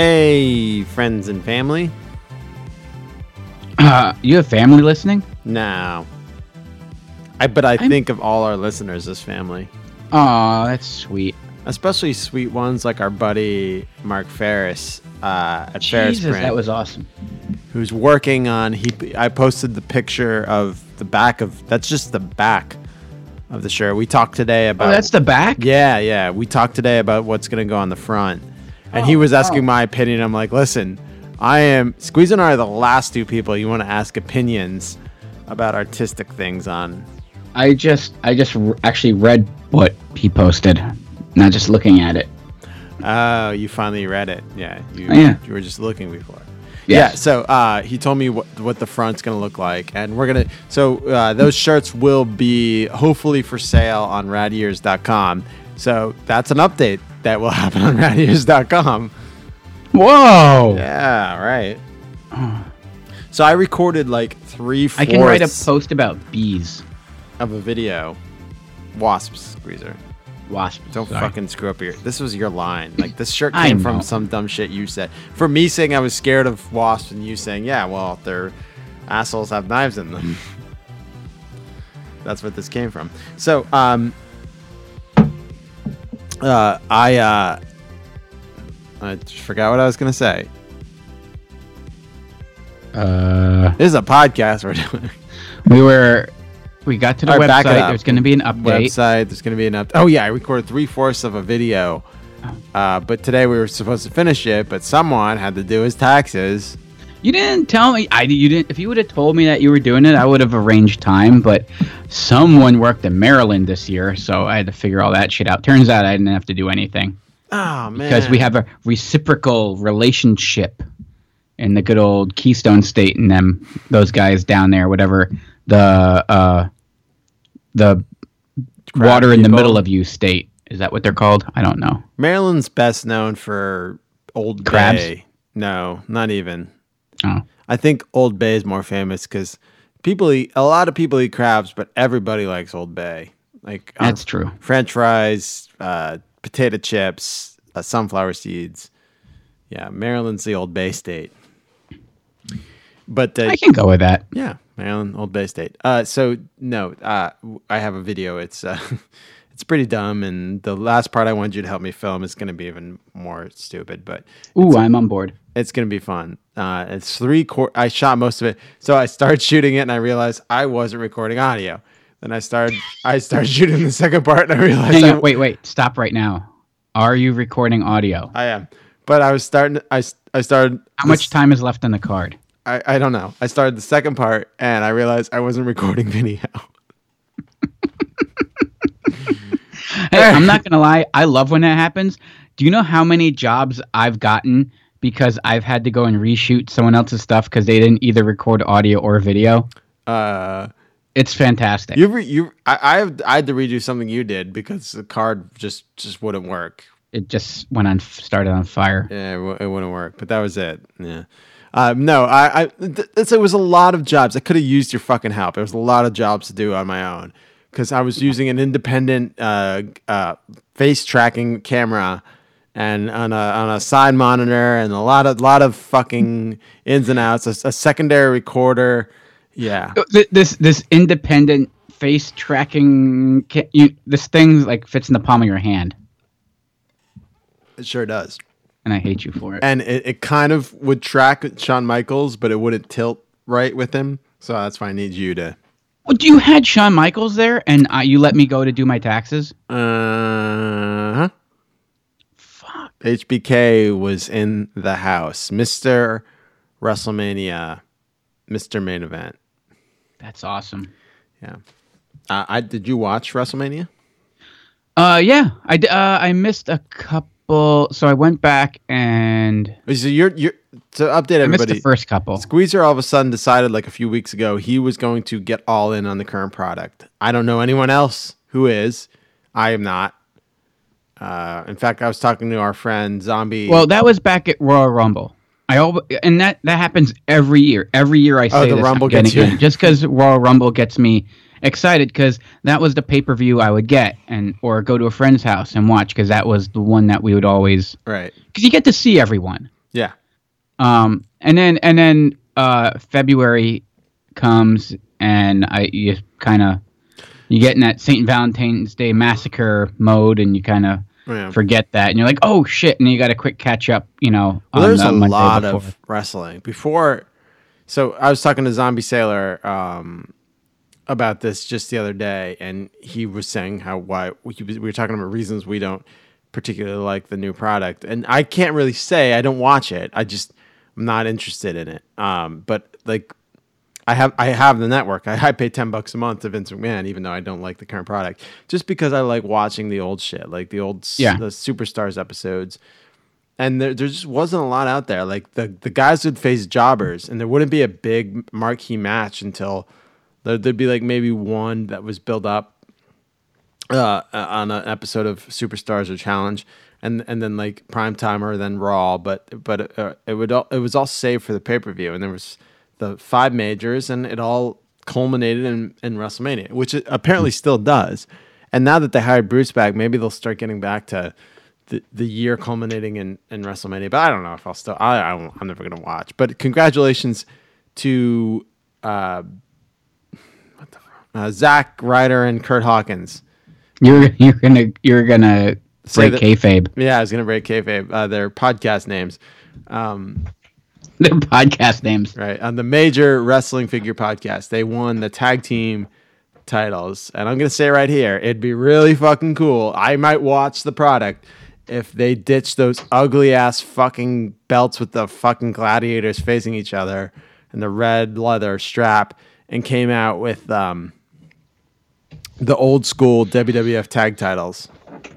Hey, friends and family. Uh, you have family listening? No. I but I I'm- think of all our listeners as family. Aw, that's sweet. Especially sweet ones like our buddy Mark Ferris uh, at Ferris Print, that was awesome. who's working on. He I posted the picture of the back of. That's just the back of the shirt. We talked today about. Oh, that's the back? Yeah, yeah. We talked today about what's gonna go on the front, and he Oh, was asking my opinion. I'm like, listen, I am Squeeze and I are the last two people you want to ask opinions about artistic things on. I just I just r- actually read what he posted, not just looking at it. Oh, you finally read it. Yeah, you, Oh, yeah. you were just looking before. Yes. Yeah, so uh, he told me what what the front's gonna look like, and we're gonna. So uh, those shirts will be hopefully for sale on radyears.com. So that's an update that will happen on radyears.com. Whoa! Yeah, right. So I recorded like three I can write a fourths post about bees. of a video. Wasps, Squeezer. Wasps. Don't sorry. fucking screw up your. This was your line. Like this shirt I came from some dumb shit you said. For me saying I was scared of wasps, and you saying, "Yeah, well, their assholes have knives in them." That's what this came from. So, um, uh, I uh, I just forgot what I was gonna say. Uh, This is a podcast we're doing. we were we got to the All right, back it website. up. There's going to be an update. website. There's going to be an up. Oh yeah, I recorded three fourths of a video, uh, but today we were supposed to finish it, but someone had to do his taxes. You didn't tell me. I you didn't. If you would have told me that you were doing it, I would have arranged time. But someone worked in Maryland this year, so I had to figure all that shit out. Turns out I didn't have to do anything Oh man, because we have a reciprocal relationship in the good old Keystone State and them those guys down there, whatever the uh, the Crab water in the middle of you state. Is that what they're called? I don't know. Maryland's best known for Old Crabs? Bay. No, not even. I think Old Bay is more famous because people eat a lot of people eat crabs, but everybody likes Old Bay. Like uh, that's true. French fries, uh, potato chips, uh, sunflower seeds. Yeah, Maryland's the Old Bay state. But uh, I can go with that. yeah, Maryland, Old Bay State. Uh, so no, uh, I have a video. It's uh, it's pretty dumb, and the last part I wanted you to help me film is going to be even more stupid, but Ooh, I'm on board. It's going to be fun. Uh, it's three I shot most of it, so I started shooting it, and I realized I wasn't recording audio. Then I started I started shooting the second part, and I realized Hang I, on, wait, wait, stop right now. Are you recording audio? I am. But I was starting. I I started. How this- much time is left on the card? I, I don't know. I started the second part, and I realized I wasn't recording video. Hey, I'm not gonna lie. I love when that happens. Do you know how many jobs I've gotten because I've had to go and reshoot someone else's stuff because they didn't either record audio or video? Uh, It's fantastic. You re- you I I, have, I had to redo something you did because the card just just wouldn't work. it just went on, started on fire. Yeah, it, w- it wouldn't work. But that was it. Yeah. Um, no, I, I th- th- it was a lot of jobs. I could have used your fucking help. There was a lot of jobs to do on my own because I was using an independent uh, uh, face tracking camera and on a on a side monitor and a lot of lot of fucking ins and outs. A, a secondary recorder. Yeah. This this independent face tracking, you, this thing like fits in the palm of your hand, It sure does. and I hate you for it. and it, it kind of would track Shawn Michaels, but it wouldn't tilt right with him. So that's why I need you to. Well, you had Shawn Michaels there, and uh, you let me go to do my taxes. Uh huh. HBK was in the house, Mister WrestleMania, Mister Main Event. That's awesome. Yeah. Uh, I did you watch WrestleMania? Uh, yeah, I uh, I missed a couple, so I went back and So you're you're to update I missed everybody. the first couple. Squeezer all of a sudden decided like a few weeks ago he was going to get all in on the current product. I don't know anyone else who is. I am not. Uh, in fact, I was talking to our friend Zombie. Well, that was back at Royal Rumble. I and that that happens every year. Every year I say Oh, the this, Rumble I'm getting gets you. just because Royal Rumble gets me excited because that was the pay per view I would get and or go to a friend's house and watch because that was the one that we would always right. because you get to see everyone. Yeah. Um, and then and then uh, February comes, and I you kind of you get in that Saint Valentine's Day massacre mode, and you kind of Yeah. forget that, and you're like, oh shit, and you got to quick catch up. You know, Well, there's the a Monday lot before. of wrestling before. So I was talking to Zombie Sailor um, about this just the other day, and he was saying how why we we were talking about reasons we don't particularly like the new product, and I can't really say I don't watch it. I just I'm not interested in it. Um, but like I have I have the network. I, I pay ten bucks a month to Vince McMahon, even though I don't like the current product, just because I like watching the old shit, like the old Yeah. the superstars episodes. And there, there just wasn't a lot out there. Like the the guys would face jobbers, and there wouldn't be a big marquee match until there, there'd be like maybe one that was built up uh, on an episode of Superstars or Challenge, and and then like Prime Timer, then Raw. But but uh, it would all, it was all saved for the pay per view, and there was the five majors, and it all culminated in in WrestleMania, which it apparently still does. And now that they hired Bruce back, maybe they'll start getting back to the, the year culminating in, in WrestleMania. But I don't know if I'll still. I, I I'm never gonna watch. But congratulations to uh, what the uh, Zack Ryder and Curt Hawkins. You're you're gonna you're gonna Say break that- kayfabe. Yeah, I was gonna break kayfabe. Uh, their podcast names, um, Their podcast names. right on the major wrestling figure podcast. They won the tag team titles, and I'm gonna say right here, it'd be really fucking cool. I might watch the product if they ditch those ugly ass fucking belts with the fucking gladiators facing each other and the red leather strap, and came out with um, the old school WWF tag titles,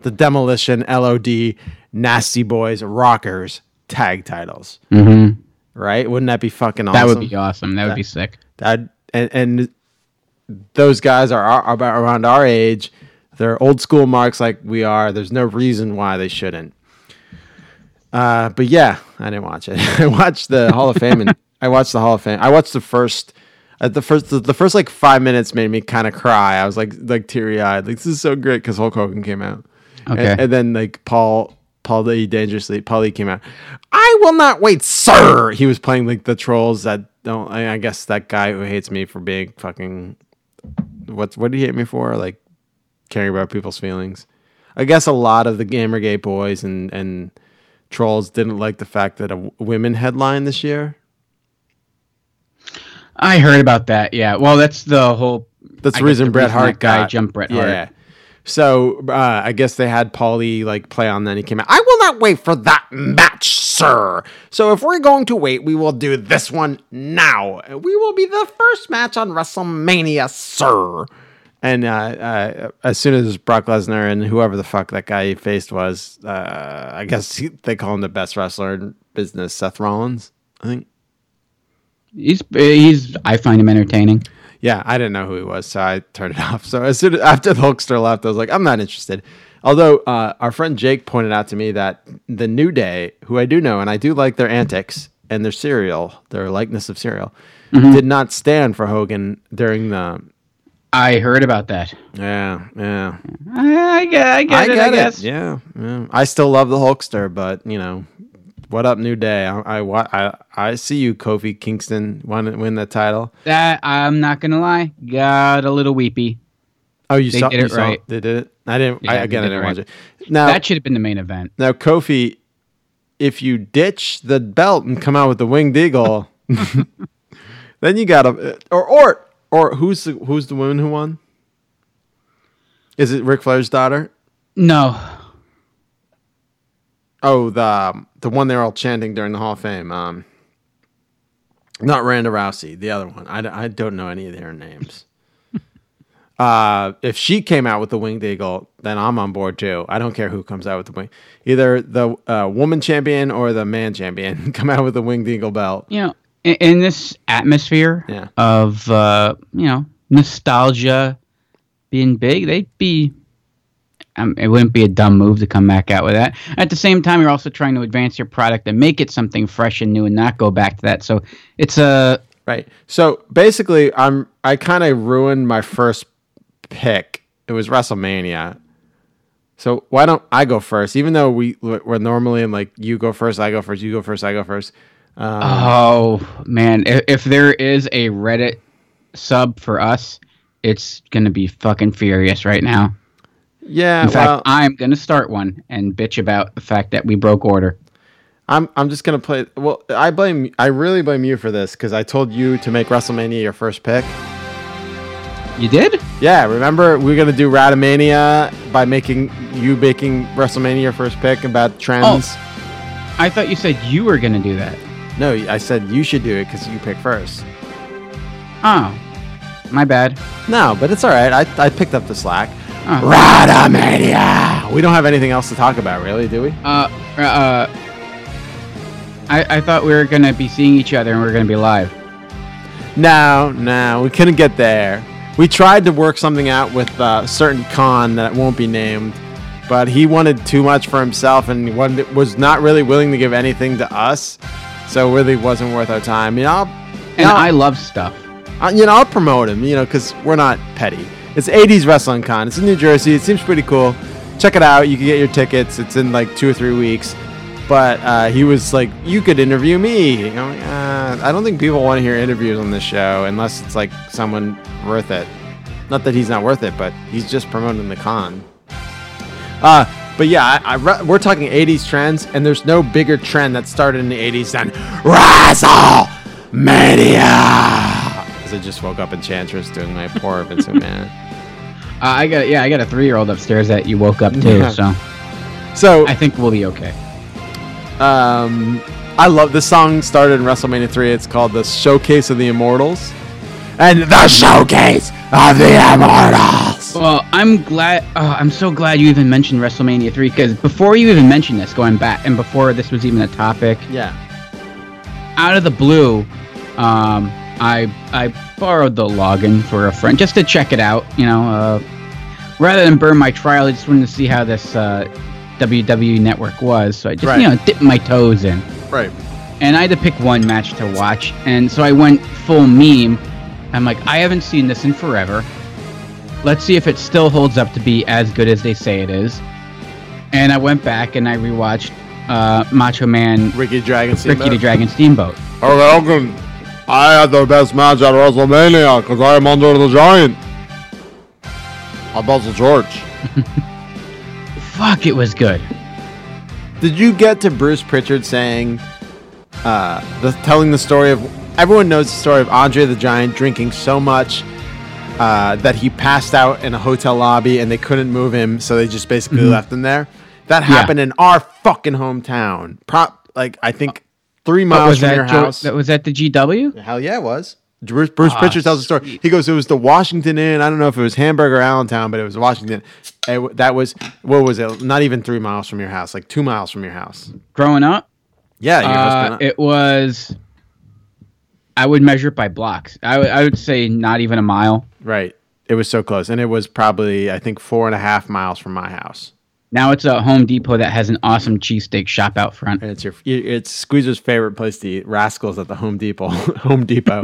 the Demolition, LOD, Nasty Boys, Rockers tag titles. Mm-hmm. Right? Wouldn't that be fucking awesome? That would be awesome. That would be sick. That and, and those guys are, are about around our age. They're old school marks like we are. There's no reason why they shouldn't. Uh, but yeah, I didn't watch it. I watched the Hall of Fame and I watched the Hall of Fame. I watched the first, uh, the first, the, the first like five minutes made me kind of cry. I was like, like teary eyed. Like this is so great because Hulk Hogan came out. Okay. And, and then like Paul, Paul Lee dangerously, Paul Lee came out. I will not wait, sir. He was playing like the trolls that don't. I, I guess that guy who hates me for being fucking. What's what did he hate me for? Like caring about people's feelings. I guess a lot of the Gamergate boys and and trolls didn't like the fact that a women headline this year. I heard about that. Yeah. Well, that's the whole. That's I the reason Bret Hart guy got jumped Bret Hart. Yeah. So uh, I guess they had Paulie like play on. Then he came out. I will not wait for that match, sir. So if we're going to wait, we will do this one now. We will be the first match on WrestleMania, sir. And uh, uh, as soon as Brock Lesnar and whoever the fuck that guy he faced was, uh, I guess he, they call him the best wrestler in business, Seth Rollins. I think. He's he's. I find him entertaining. Yeah, I didn't know who he was, so I turned it off. So as soon as after the Hulkster left, I was like, I'm not interested. Although uh, our friend Jake pointed out to me that the New Day, who I do know, and I do like their antics and their cereal, their likeness of cereal, did not stand for Hogan during the. I heard about that. Yeah, yeah. I, I get. I get it. I guess. Yeah, yeah. I still love the Hulkster, but you know, what up, New Day? I I I, I see you, Kofi Kingston, want to win the title. That I'm not gonna lie. Got a little weepy. Oh, you They saw, did you it saw right. They did it. I didn't. I, Yeah, they again, I did it didn't right. watch it. Now, that should have been the main event. now, Kofi, if you ditch the belt and come out with the winged eagle, then you gotta uh, or or or who's the who's the woman who won? Is it Ric Flair's daughter? No. Oh, the the one they're all chanting during the Hall of Fame. Um, not Ronda Rousey, the other one. I, I don't know any of their names. uh, if she came out with the winged eagle, then I'm on board too. I don't care who comes out with the wing. Either the uh, woman champion or the man champion come out with the winged eagle belt. You know, in, in this atmosphere Yeah. of uh, you know nostalgia being big, they'd be. Um, it wouldn't be a dumb move to come back out with that. At the same time, you're also trying to advance your product and make it something fresh and new, and not go back to that. So it's a Right. So basically, I'm I kind of ruined my first pick. It was WrestleMania. So why don't I go first? Even though we we're normally in like you go first, I go first, you go first, I go first. Um, Oh man, if, if there is a Reddit sub for us, it's gonna be fucking furious right now. Yeah, In fact, well, I'm gonna start one and bitch about the fact that we broke order. I'm I'm just gonna play. Well, I blame. I really blame you for this because I told you to make WrestleMania your first pick. You did? Yeah, remember we were gonna do Radomania by making you making WrestleMania your first pick about trends. Oh, I thought you said you were gonna do that. No, I said you should do it because you pick first. Oh, my bad. No, but it's all right. I I picked up the slack. Oh. Radomania. We don't have anything else to talk about, really, do we? Uh, uh, I I thought we were gonna be seeing each other and we are gonna be live. No, no, we couldn't get there. We tried to work something out with a certain con that won't be named, but he wanted too much for himself and was not really willing to give anything to us. So really wasn't worth our time. You know, I'll, And you know, I love stuff. I- you know, I'll promote him. You know, because we're not petty. It's 80s Wrestling Con. It's in New Jersey. It seems pretty cool. Check it out. You can get your tickets. It's in like two or three weeks. But uh, he was like, "You could interview me." Like, uh, I don't think people want to hear interviews on this show unless it's like someone worth it. Not that he's not worth it, but he's just promoting the con. Uh, but yeah, I, I, re- we're talking 80s trends, and there's no bigger trend that started in the 80s than WrestleMania. Because I just woke up in Chantress doing my poor Vince McMahon. Uh, I got yeah, I got a three year old upstairs that you woke up to, Yeah. so So I think we'll be okay. Um, I love this song. Started in WrestleMania three. It's called the Showcase of the Immortals, and the Showcase of the Immortals. Well, I'm glad. Uh, I'm so glad you even mentioned WrestleMania three because before you even mentioned this, going back and before this was even a topic, Yeah, out of the blue, um, I I borrowed the login for a friend just to check it out. You know, uh, rather than burn my trial, I just wanted to see how this uh, WWE network was. So I just Right. you know dipped my toes in, right. and I had to pick one match to watch, and so I went full meme. I'm like, I haven't seen this in forever. Let's see if it still holds up to be as good as they say it is. And I went back and I rewatched uh, Macho Man Ricky Dragon. Ricky the Dragon Steamboat. Oh, Hogan, I had the best match at WrestleMania because I am under the Giant. I'm Buzzle George. Fuck, it was good. Did you get to Bruce Pritchard saying, uh, the telling the story of everyone knows the story of Andre the Giant drinking so much uh, that he passed out in a hotel lobby and they couldn't move him, so they just basically left him there. That Mm-hmm. Yeah. happened in our fucking hometown. Prop like I think three miles from that? your Jo- house. That was at the GW. Hell yeah, it was. Bruce, Bruce Ah, Pritchard tells the story. He goes, "It was the Washington Inn. I don't know if it was Hamburg or Allentown, but it was Washington. It that was what was it? Not even three miles from your house, like two miles from your house. Growing up, Yeah, your uh, up. it was. I would measure it by blocks. I would I would say not even a mile. right. It was so close, and it was probably I think four and a half miles from my house. Now it's a Home Depot that has an awesome cheesesteak shop out front. And it's your it's Squeezer's favorite place to eat. Rascals at the Home Depot. Home Depot.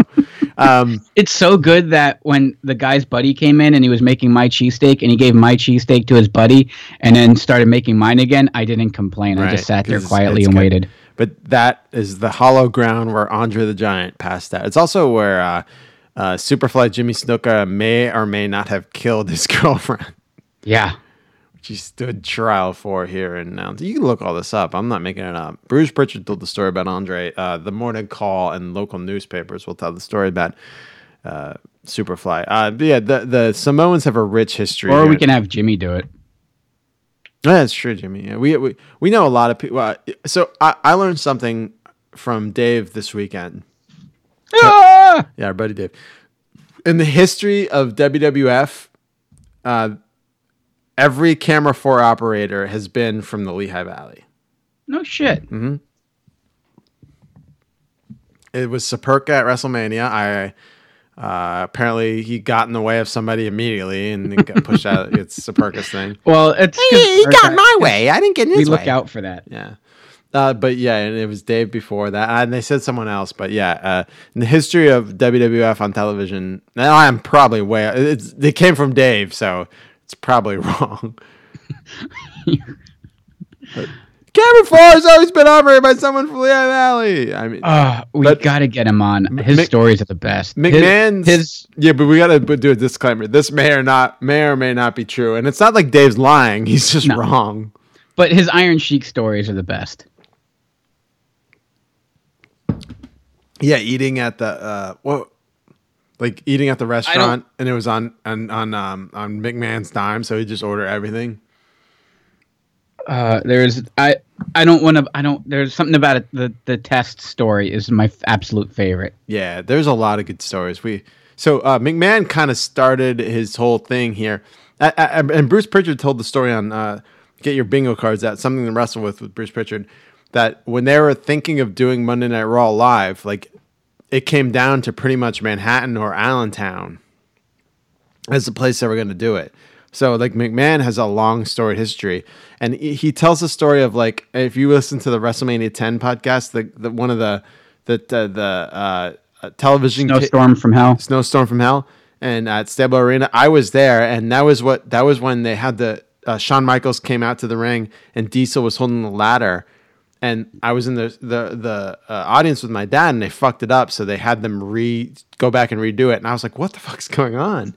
um, It's so good that when the guy's buddy came in and he was making my cheesesteak and he gave my cheesesteak to his buddy and then started making mine again, I didn't complain. I just sat there 'cause it's- quietly it's and good. waited. But that is the hollow ground where Andre the Giant passed out. It's also where uh, uh, Superfly Jimmy Snuka may or may not have killed his girlfriend, Yeah. Which he stood trial for here and now. You can look all this up. I'm not making it up. Bruce Pritchard told the story about Andre. Uh, the Morning Call and local newspapers will tell the story about uh, Superfly. Uh, yeah, the, the Samoans have a rich history. Or here. we can have Jimmy do it. Yeah, that's true, Jimmy. Yeah, we, we we know a lot of people. Uh, so I, I learned something from Dave this weekend. Ah! Yeah, our buddy Dave. In the history of WWF, uh, every camera four operator has been from the Lehigh Valley. No shit. It was Saperka at WrestleMania. I uh, apparently he got in the way of somebody immediately and got pushed out. It's Saperka's thing. Well, it's he, he got my way. I didn't get in his We look out for that. Yeah. Uh, but yeah, and it was Dave before that, and they said someone else. But yeah, uh, in the history of WWF on television, I'm probably way. It's, it came from Dave, so it's probably wrong. Cameron Farr's always been operated by someone from Lehigh Valley. I mean, Uh, we got to get him on. His Mc- stories are the best. His- McMahon's his, yeah, but we gotta do a disclaimer. This may or not may or may not be true, and it's not like Dave's lying. He's just No. wrong. but his Iron Sheik stories are the best. Yeah, eating at the uh, what, like eating at the restaurant, and it was on on on um on McMahon's dime, so he just ordered everything. Uh, there's I I don't want to I don't there's something about it the the test story is my f- absolute favorite. Yeah, there's a lot of good stories. We so uh, McMahon kind of started his whole thing here, A- a- and Bruce Pritchard told the story on uh, get your bingo cards out. Something to wrestle with with Bruce Pritchard. That when they were thinking of doing Monday Night Raw live, like it came down to pretty much Manhattan or Allentown as the place they were going to do it. So like McMahon has a long storied history, and he tells the story of like if you listen to the WrestleMania 10 podcast, the, the one of the the the, the uh, uh, television ca- Snowstorm from Hell. Snowstorm from Hell and at Stabler Arena. I was there, and that was what that was when they had the uh, Shawn Michaels came out to the ring, and Diesel was holding the ladder, and I was in the the the uh, audience with my dad, and they fucked it up, so they had them re go back and redo it, and I was like, what the fuck's going on?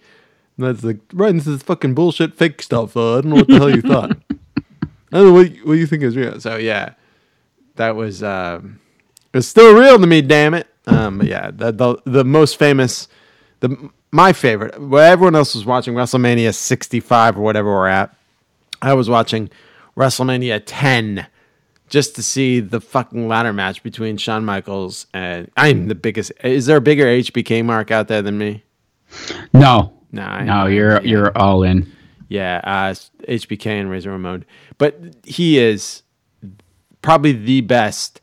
And that's like right into this fucking bullshit fake stuff. Uh, I don't know what the hell you thought. I don't know what, what you think is real. So yeah, that was um, it's still real to me. Damn it. Um, but yeah, the, the the most famous, the my favorite. Where everyone else was watching WrestleMania 65 or whatever we're at, I was watching WrestleMania 10 just to see the fucking ladder match between Shawn Michaels and I'm the biggest. Is there a bigger HBK mark out there than me? No. No, I- No, you're you're all in. Yeah, uh, HBK and Razor Ramon. But he is probably the best,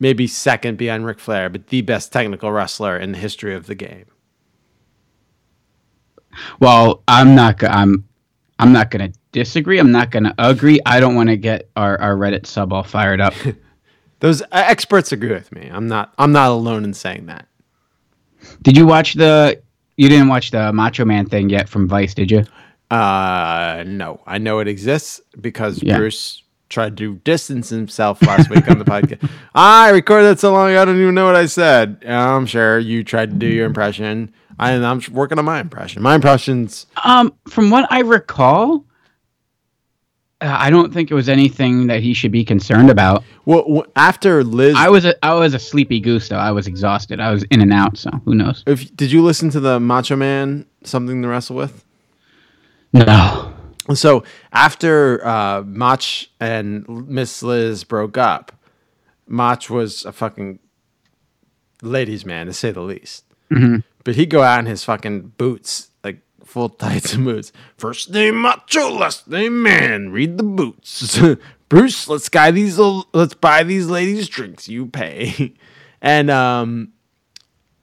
maybe second behind Ric Flair, but the best technical wrestler in the history of the game. Well, I'm not I'm I'm not going to disagree. I'm not going to agree. I don't want to get our, our Reddit sub all fired up. Those uh, experts agree with me. I'm not. I'm not alone in saying that. did you watch the you didn't watch the Macho Man thing yet from Vice, did you? Uh, no, I know it exists because Yeah. Bruce tried to distance himself last week on the podcast. I recorded that so long, ago, I don't even know what I said. I'm sure you tried to do your impression. I, I'm working on my impression. My impressions. Um, from what I recall, I don't think it was anything that he should be concerned about. Well, after Liz, I was a I was a sleepy goose though. I was exhausted. I was in and out. So who knows? if did you listen to the Macho Man something to wrestle with? No. So after uh, Mach and Miss Liz broke up, Mach was a fucking ladies' man to say the least. But he'd go out in his fucking boots, full tights and boots. First name Macho, last name Man. Read the boots. Bruce, let's buy these. Let's buy these ladies drinks. You pay. and um,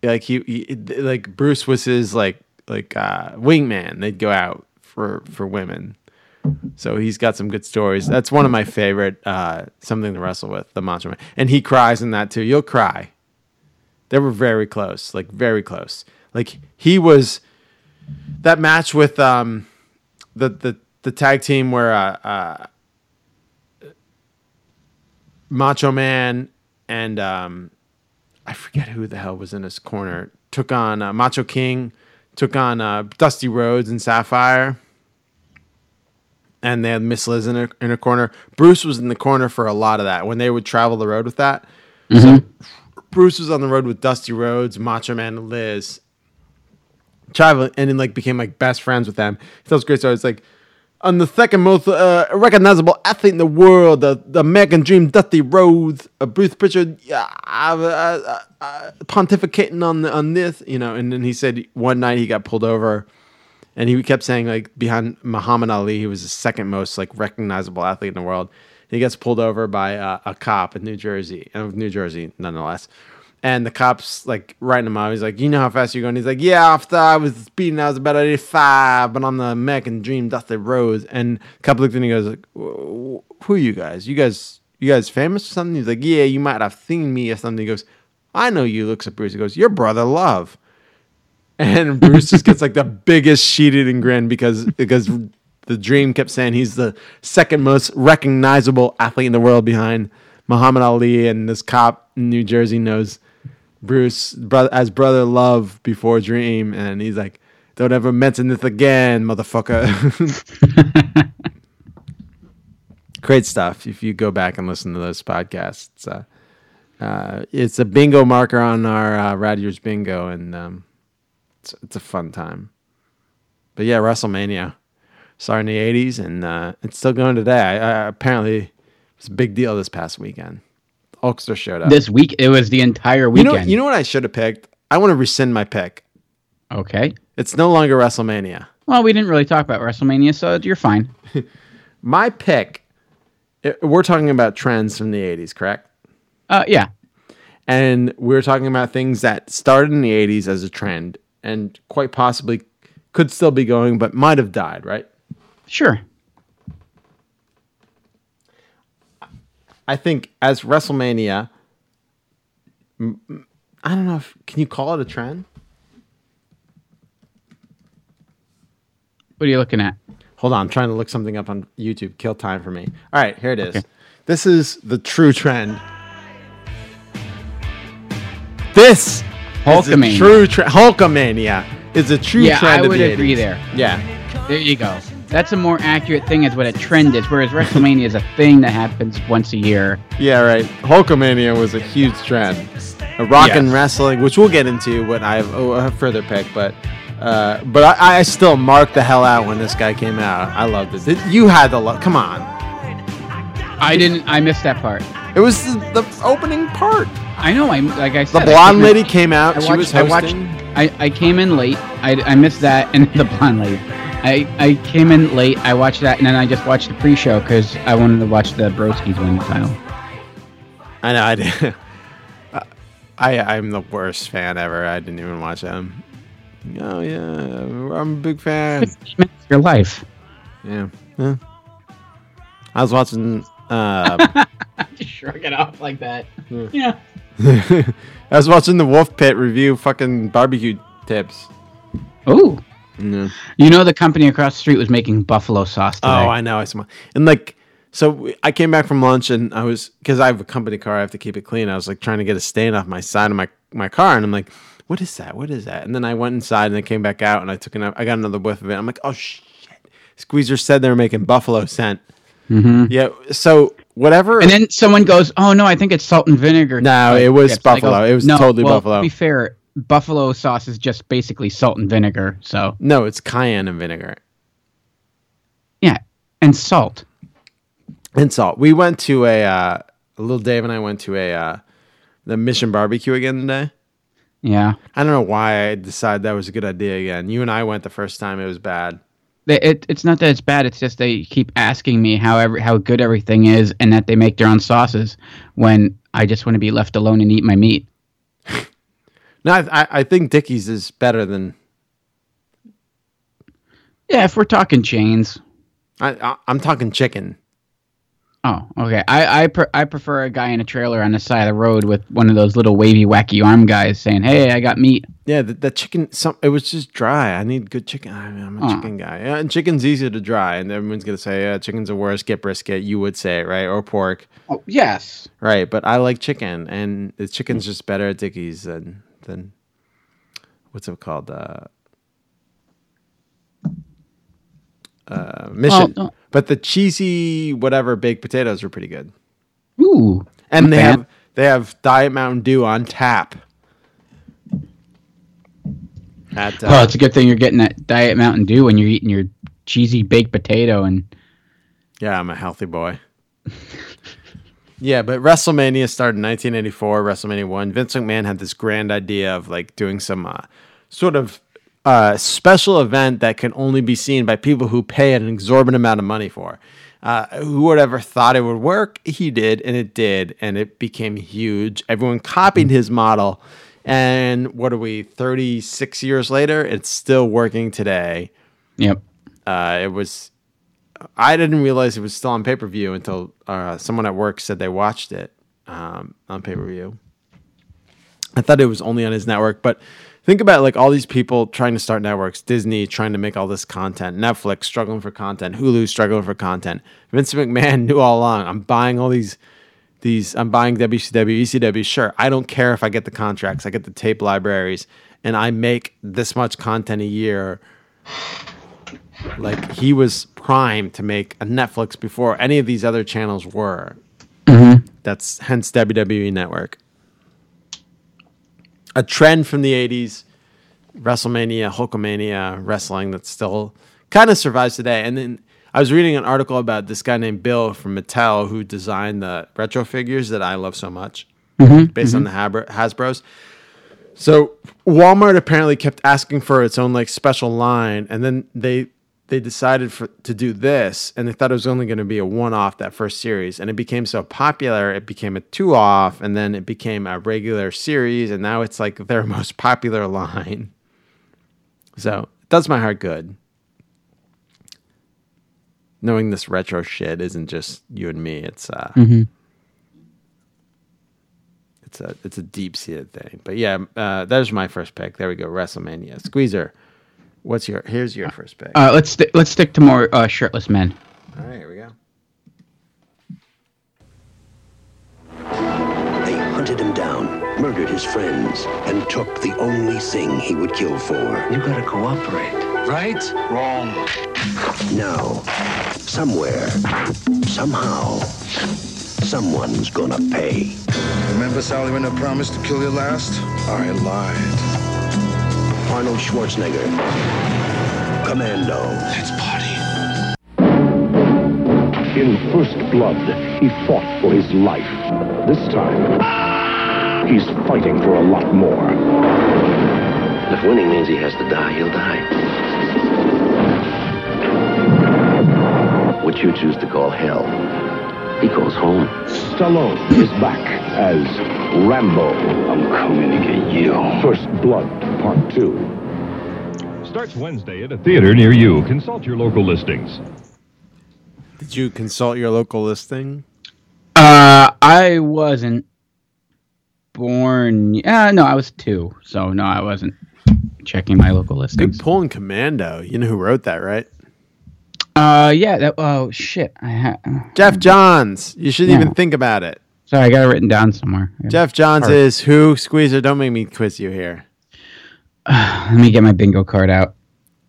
like he, he like Bruce was his like like uh wingman. They'd go out for for women. So he's got some good stories. That's one of my favorite uh something to wrestle with, the Macho Man. And he cries in that too. You'll cry. They were very close, like very close. Like he was that match with um the the the tag team where uh, uh Macho Man and um I forget who the hell was in his corner. Took on uh, Macho King, took on uh, Dusty Rhodes and Sapphire, and they had Miss Liz in a, in a corner. Bruce was in the corner for a lot of that when they would travel the road with that. So Bruce was on the road with Dusty Rhodes, Macho Man, and Liz. Traveling and then like became like best friends with them. He tells great stories like I'm the second most uh, recognizable athlete in the world, the, the American Dream, Dusty Rhodes, uh, Bruce Pritchard, uh, uh, uh, pontificating on on this, you know. And then he said one night he got pulled over, and he kept saying like behind Muhammad Ali, he was the second most like recognizable athlete in the world. He gets pulled over by uh, a cop in New Jersey, of New Jersey, nonetheless. And the cops like writing him out. He's like, "You know how fast you're going?" He's like, "Yeah, after I was speeding, I was about 85, but on the American Dream, Dusty Rhodes." And couple looked at him and he goes, like, "Who are you guys? You guys, you guys famous or something?" He's like, "Yeah, you might have seen me or something." He goes, "I know you." Looks at Bruce. He goes, "Your brother Love." And Bruce just gets like the biggest sheet eating grin because because the Dream kept saying he's the second most recognizable athlete in the world behind Muhammad Ali, and this cop in New Jersey knows Bruce brother as brother love before Dream, and he's like, "Don't ever mention this again, motherfucker." Great stuff. If you go back and listen to those podcasts, uh, uh, it's a bingo marker on our uh, Rad Years bingo, and um, it's it's a fun time. But yeah, WrestleMania started in the '80s, and uh, it's still going today. I, I, apparently, it was a big deal this past weekend. Hulkster showed up this week. It was the entire You weekend. know, you know what I should have picked? I want to rescind my pick. okay. It's no longer WrestleMania. Well, we didn't really talk about WrestleMania, so you're fine. My pick. it- We're talking about trends from the '80s, correct? Uh, yeah. and we're talking about things that started in the 80s as a trend and quite possibly could still be going but might have died right Sure. I think as wrestlemania I don't know if can you call it a trend What are you looking at? hold on i'm trying to look something up on youtube kill time for me all right here it is this is the true trend this Hulkamania. is a true trend hulkamania is a true Yeah, trend I of would agree 80s. there. yeah There you go. That's a more accurate thing as what a trend is, whereas WrestleMania is a thing that happens once a year. Yeah, right. Hulkamania was a huge trend. A rock and Yes. wrestling, which we'll get into when I have oh, a further pick, but uh, but I, I still marked the hell out when this guy came out. I loved it. It- You had the love. Come on, I didn't. I missed that part. it was the, the opening part. I know. I like I The said. I blonde came in- lady came out. I she watched. was I watched. hosting. I, I came in late. I, I missed that and the blonde lady. I, I came in late. I watched that and then I just watched the pre-show because I wanted to watch the Broskis win the title. I know. I did. I I'm the worst fan ever. I didn't even watch them. Oh yeah, I'm a big fan. 15 your life. Yeah. yeah. I was watching. Uh, Just shrug it off like that. Yeah. I was watching the Wolf Pit review fucking barbecue tips. Ooh. Yeah. You know the company across the street was making buffalo sauce today. Oh, I know. I smell. And like, so I came back from lunch and I was because I have a company car. I have to keep it clean. I was like trying to get a stain off my side of my my car, and I'm like, what is that? What is that? And then I went inside and I came back out and I took an I got another whiff of it. I'm like, oh shit. Squeezer said they were making buffalo scent. Yeah. So whatever. Mm-hmm. And then someone goes, "Oh no, I think it's salt and vinegar." No, it was chips." And I go, buffalo. It was "No, totally well, buffalo." To be fair, buffalo sauce is just basically salt and vinegar. So no, it's cayenne and vinegar. yeah, and salt. and salt. We went to a uh, little Dave and I went to a uh, the Mission Barbecue again today. Yeah, I don't know why I decided that was a good idea again. You and I went the first time; it was bad. They- it, it's not that it's bad. It's just they keep asking me how every, how good everything is, and that they make their own sauces. When I just want to be left alone and eat my meat. No, I, I- think Dickey's is better than. Yeah, if we're talking chains. I, I, I'm talking chicken. Oh, okay. I I, pre- I prefer a guy in a trailer on the side of the road with one of those little wavy, wacky arm guys saying, "Hey, I got meat." Yeah, the, the chicken. Some it was just dry. I need good chicken. I mean, I'm a chicken guy. Yeah, and chicken's easier to dry, and everyone's gonna say, "Yeah, chicken's the worst." Get brisket. You would say it, right? Or pork, Oh, yes. right? But I like chicken, and the chicken's just better at Dickey's than than what's it called? Uh, uh, Mission. Oh, But the cheesy whatever baked potatoes are pretty good, Ooh. and they fan. have they have Diet Mountain Dew on tap. At, uh, Oh, it's a good thing you're getting that Diet Mountain Dew when you're eating your cheesy baked potato and Yeah, I'm a healthy boy. yeah, but WrestleMania started in 1984, WrestleMania 1. Vince McMahon had this grand idea of like doing some uh, sort of uh, special event that can only be seen by people who pay an exorbitant amount of money for. Uh, who would ever thought it would work? He did, and it did, and it became huge. Everyone copied his model. And what are we, 36 years later? It's still working today. yep. Uh, it was I didn't realize it was still on pay per view until uh, someone at work said they watched it um, on pay per view. I thought it was only on his network, but Think about like all these people trying to start networks, Disney trying to make all this content, Netflix struggling for content, Hulu struggling for content. Vince McMahon knew all along. I'm buying all these these I'm buying WCW, ECW. Sure, I don't care if I get the contracts, I get the tape libraries, and I make this much content a year. Like he was primed to make a Netflix before any of these other channels were. Mm-hmm. That's hence WWE Network a trend from the 80s WrestleMania, Hulkamania, wrestling that still kind of survives today. And then I was reading an article about this guy named Bill from Mattel who designed the retro figures that I love so much mm-hmm. based on mm-hmm. the Hasbro's. So Walmart apparently kept asking for its own like special line, and then they they decided for, to do this, and they thought it was only going to be a one off that first series, and it became so popular, it became a two off, and then it became a regular series, and now it's like their most popular line. So it does my heart good. Knowing this retro shit isn't just you and me; it's uh, it's a it's a deep seated thing. But yeah, uh, there's my first pick. There we go, WrestleMania. Squeezer, what's your here's your first pick. Uh, let's sti let's stick to more uh, shirtless men. All right, here we go. They hunted him down, murdered his friends, and took the only thing he would kill for. You gotta cooperate. Right? Wrong. Now, somewhere, somehow, someone's gonna pay. Remember Sally when I promised to kill you last? I lied. Arnold Schwarzenegger, Commando, Let's party. In First Blood, he fought for his life. This time, he's fighting for a lot more. If winning means he has to die, he'll die. What you choose to call hell, he calls home. Stallone is back as Rambo. I'm coming to get you. First Blood, Part 2. Starts Wednesday at a theater near you. Consult your local listings. Did you consult your local listing? Uh, I wasn't born. Yeah, no, I was two, so no, I wasn't checking my local Good listings. pull in Commando. You know who wrote that, right? Uh, yeah. That, oh shit. I ha- Jeff Johns. You shouldn't Yeah. even think about it. Sorry, I got it written down somewhere. Jeff Johns Card. is who? Squeezer, don't make me quiz you here. Let me get my bingo card out.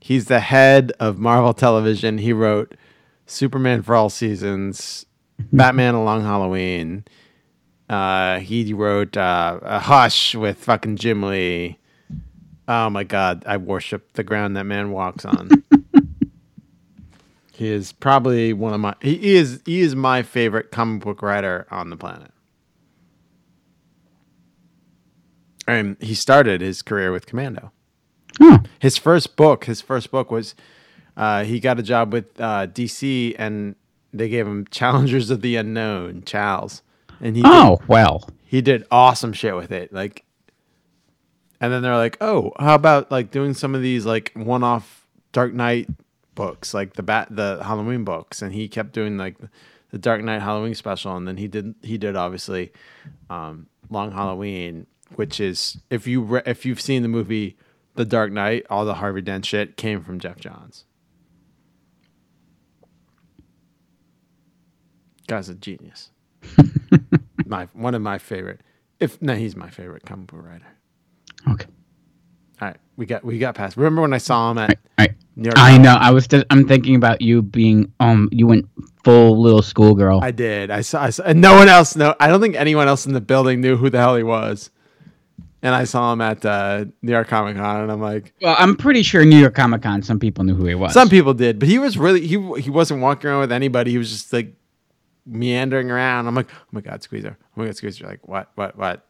He's the head of Marvel Television. He wrote Superman for All Seasons, Batman A Long Halloween. Uh, he wrote uh, a Hush with fucking Jim Lee. Oh my God, I worship the ground that man walks on. he is probably one of my. He is he is my favorite comic book writer on the planet. And he started his career with Commando. Oh, his first book his first book was uh, he got a job with uh, dc and they gave him challengers of the unknown chals. And he oh did, well. he did awesome shit with it like and then they're like oh how about like doing some of these like one-off dark knight books like the bat the halloween books? And he kept doing like the dark knight halloween special and then he did he did obviously um, long halloween which is if you re- if you've seen the movie the dark knight all the harvey dent shit came from jeff johns guy's a genius my one of my favorite if no he's my favorite comic book writer Okay. all right we got we got past remember when i saw him at All right. new york I know. I was. Just, I'm thinking about you being. Um. You went full little schoolgirl. I did. I saw, I saw, and no one else know. I don't think anyone else in the building knew who the hell he was. And I saw him at uh, New York Comic Con, and I'm like, well, I'm pretty sure New York Comic Con. Some people knew who he was. some people did, but he was really he he wasn't walking around with anybody. He was just like meandering around. I'm like, oh my god, Squeezer, oh my god, Squeezer. Like, what, what, what?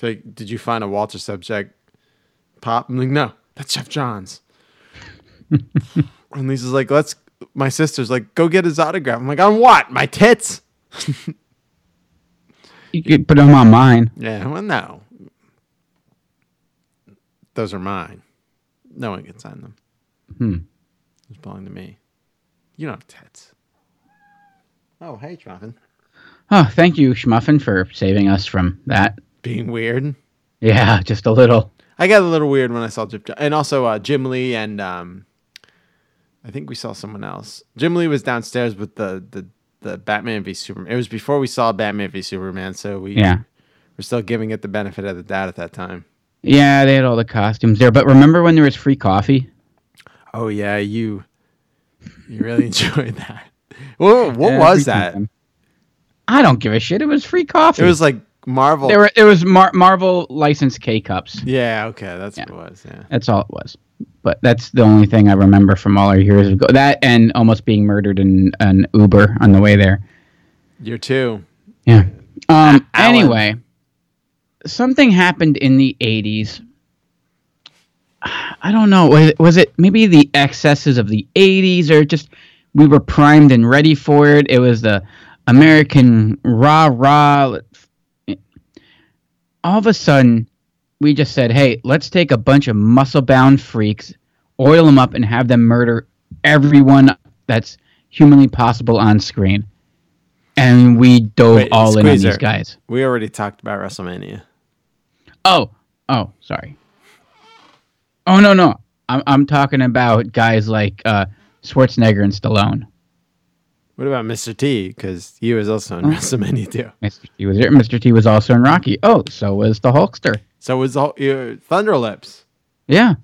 So, like, did you find a Walter subject pop? I'm like, no, that's Jeff Johns. and Lisa's like, let's. My sister's like, go get his autograph. I'm like, on what? My tits? You could put them on mine. Yeah, well, no. Those are mine. No one can sign them. Hmm. It's belong to me. You don't have tits. Oh, hey, Troffin. Oh, thank you, Schmuffin, for saving us from that. Being weird. Yeah, just a little. I got a little weird when I saw Jim, and also uh, Jim Lee and um, I think we saw someone else. Jim Lee was downstairs with the the the Batman v Superman. It was before we saw Batman v Superman, so we Yeah. were still giving it the benefit of the doubt at that time. Yeah, they had all the costumes there. But remember when there was free coffee? Oh yeah, you you really enjoyed that. What, what Every was that? time. I don't give a shit. It was free coffee. It was like Marvel. there were it was Mar- Marvel licensed K cups. yeah, okay, that's Yeah. what it was. Yeah. That's all it was. But that's the only thing I remember from all our years ago. That and almost being murdered in an Uber on the way there. Year two. Yeah. Um. Alan. Anyway, something happened in the '80s. I don't know. Was it, was it maybe the excesses of the '80s, or just we were primed and ready for it? It was the American rah rah. All of a sudden, we just said, "Hey, let's take a bunch of muscle-bound freaks, oil them up, and have them murder everyone that's humanly possible on screen." And we dove Wait, all in on these guys. We already talked about WrestleMania. Oh, oh, sorry. Oh no, no, I'm I'm talking about guys like uh, Schwarzenegger and Stallone. What about Mr. T? Because he was also in Oh. WrestleMania too. Mr. T was there. Mr. T was also in Rocky. Oh, so was the Hulkster. So was all uh, Thunderlips. Yeah.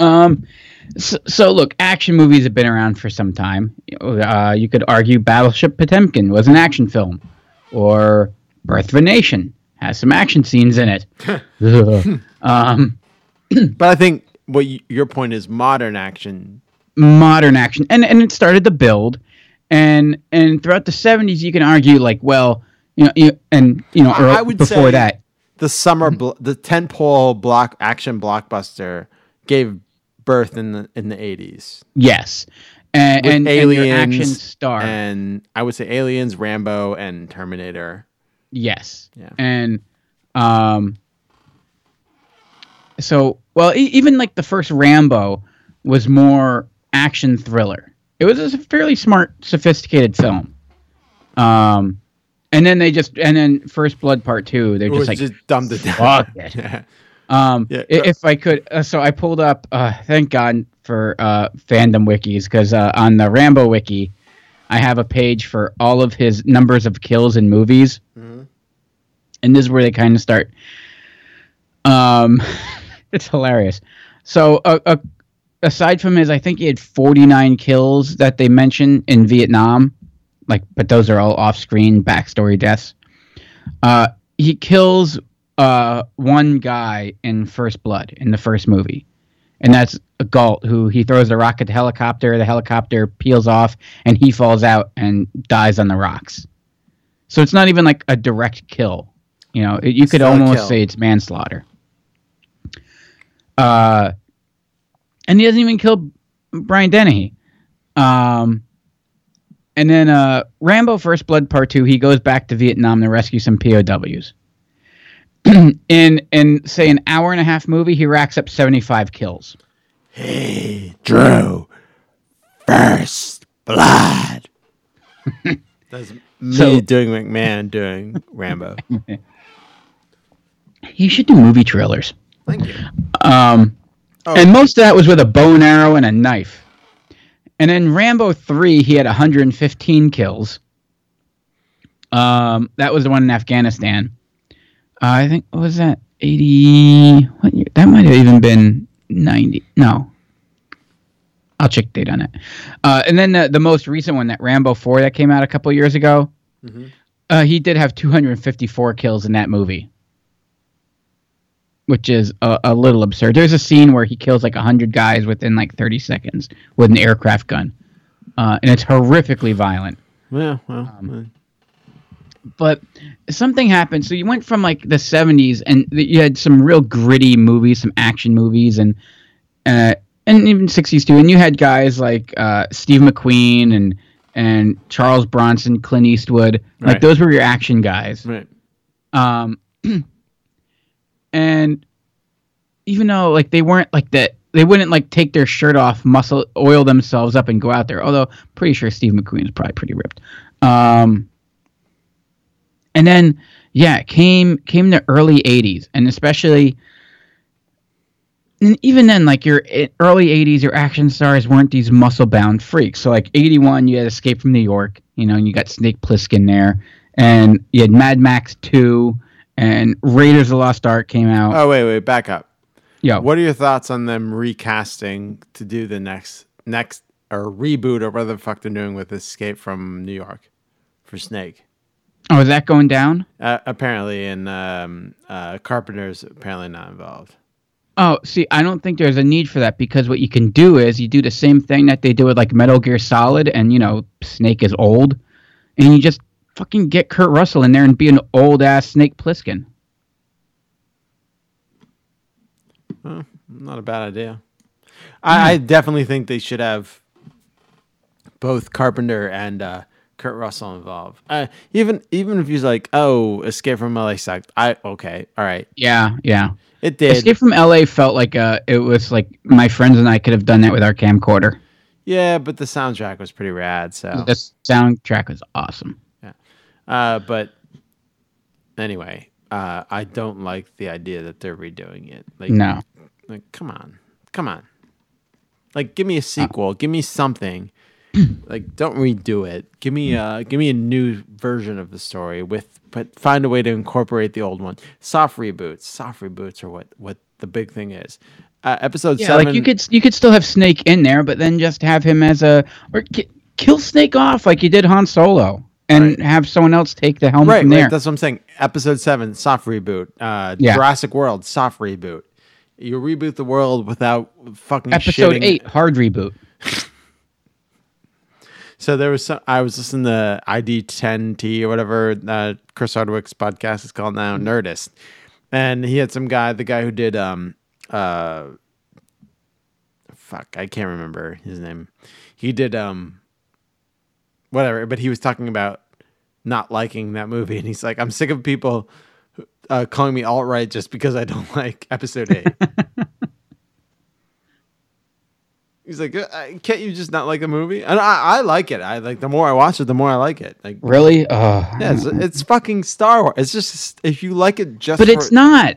Um. So, so look, action movies have been around for some time. Uh, you could argue Battleship Potemkin was an action film, or Birth of a Nation has some action scenes in it. Um. But I think what y- your point is modern action. modern action and and it started to build and and throughout the 70s you can argue like well you know you, and you know I- I would before say- that The summer, bl- the tentpole block action blockbuster gave birth in the in the eighties. yes and and, and aliens your action star and I would say Aliens, Rambo, and Terminator. Yes Yeah. and um so well e- even like the first rambo was more action thriller it was a fairly smart sophisticated film um and then they just and then first blood part two they're just like just dumbed it down. fuck it. Yeah. Um, Yeah, if I could, uh, so I pulled up. Uh, thank God for uh, fandom wikis because uh, on the Rambo wiki, I have a page for all of his numbers of kills in movies, and this is where they kind of start. Um, it's hilarious. So, uh, uh, aside from his, I think he had forty nine kills that they mention in Vietnam, like, but those are all off screen backstory deaths. Uh, he kills uh, one guy in First Blood in the first movie, and that's a Galt who he throws a rock at the helicopter. The helicopter peels off, and he falls out and dies on the rocks. So it's not even like a direct kill. You know, it, you could Still almost kill. say it's manslaughter. Uh, and he doesn't even kill Brian Dennehy. Um, and then uh, Rambo First Blood Part Two, he goes back to Vietnam to rescue some POWs. in in say an hour and a half movie, he racks up seventy five kills. Hey, Drew. First blood. That's me So- doing McMahon doing Rambo. He should do movie trailers. Thank you. Um, Oh. and most of that was with a bow and arrow and a knife. And in Rambo three, he had 115 kills. Um, that was the one in Afghanistan. Uh, I think what was that 80? What year? That might have even been 90. No, I'll check date on it. Uh, and then the, the most recent one, that Rambo four, that came out a couple years ago. Uh, he did have 254 kills in that movie which is a, a little absurd. There's a scene where he kills like 100 guys within like 30 seconds with an aircraft gun. Uh, and it's horrifically violent. Yeah, well, Um, But something happened. So you went from like the 70s and th- you had some real gritty movies, some action movies, and uh, and even 60s too. And you had guys like uh, Steve McQueen and and Charles Bronson, Clint Eastwood. Like Right. those were your action guys. right. Um, and even though like they weren't like that, they wouldn't like take their shirt off, muscle oil themselves up, and go out there. Although pretty sure Steve McQueen is probably pretty ripped. Um, and then yeah, came came the early '80s, and especially and even then, like your early '80s, your action stars weren't these muscle-bound freaks. So like '81, you had Escape from New York, you know, and you got Snake Plissken there, and you had Mad Max 2, and Raiders of the Lost Ark came out. Oh wait, wait, back up. Yeah. What are your thoughts on them recasting to do the next next or reboot or whatever the fuck they're doing with Escape from New York for Snake? oh, is that going down? Uh, apparently, and um, uh, Carpenter's apparently not involved. Oh, see, I don't think there's a need for that because what you can do is you do the same thing that they do with like Metal Gear Solid, and you know Snake is old, and you just fucking get Kurt Russell in there and be an old ass Snake Plissken. Not a bad idea. I, I definitely think they should have both Carpenter and uh, Kurt Russell involved. Uh, even even if he's like, "Oh, Escape from LA sucked," I okay, all right, Yeah, yeah. it did. Escape from LA felt like uh it was like my friends and I could have done that with our camcorder. yeah, but the soundtrack was pretty rad. So, The soundtrack was awesome. Uh, but anyway, uh, I don't like the idea that they're redoing it. Like, No. like come on, come on, like give me a sequel, give me something. like don't redo it. Give me uh give me a new version of the story with but find a way to incorporate the old one. Soft reboots. Soft reboots are what what the big thing is. Uh, episode Yeah, seven. like you could you could still have Snake in there, but then just have him as a or ki- kill Snake off like you did Han Solo, and Right. have someone else take the helm right, from right, there. That's what I'm saying. Episode seven, soft reboot. Uh, Yeah. Jurassic World, soft reboot. You reboot the world without fucking Episode shitting- eight, hard reboot. So there was some. I was listening to ID10T or whatever uh, Chris Hardwick's podcast is called now, Nerdist, and he had some guy, the guy who did um uh, fuck, I can't remember his name. He did um, whatever, but he was talking about not liking that movie, and he's like, I'm sick of people uh, calling me alt right just because I don't like Episode Eight. He's like, uh, can't you just not like the movie? And I, I like it. I like the more I watch it, the more I like it. Like, Really? Uh, yeah, it's, it's fucking Star Wars. It's just if you like it, just but for- it's not.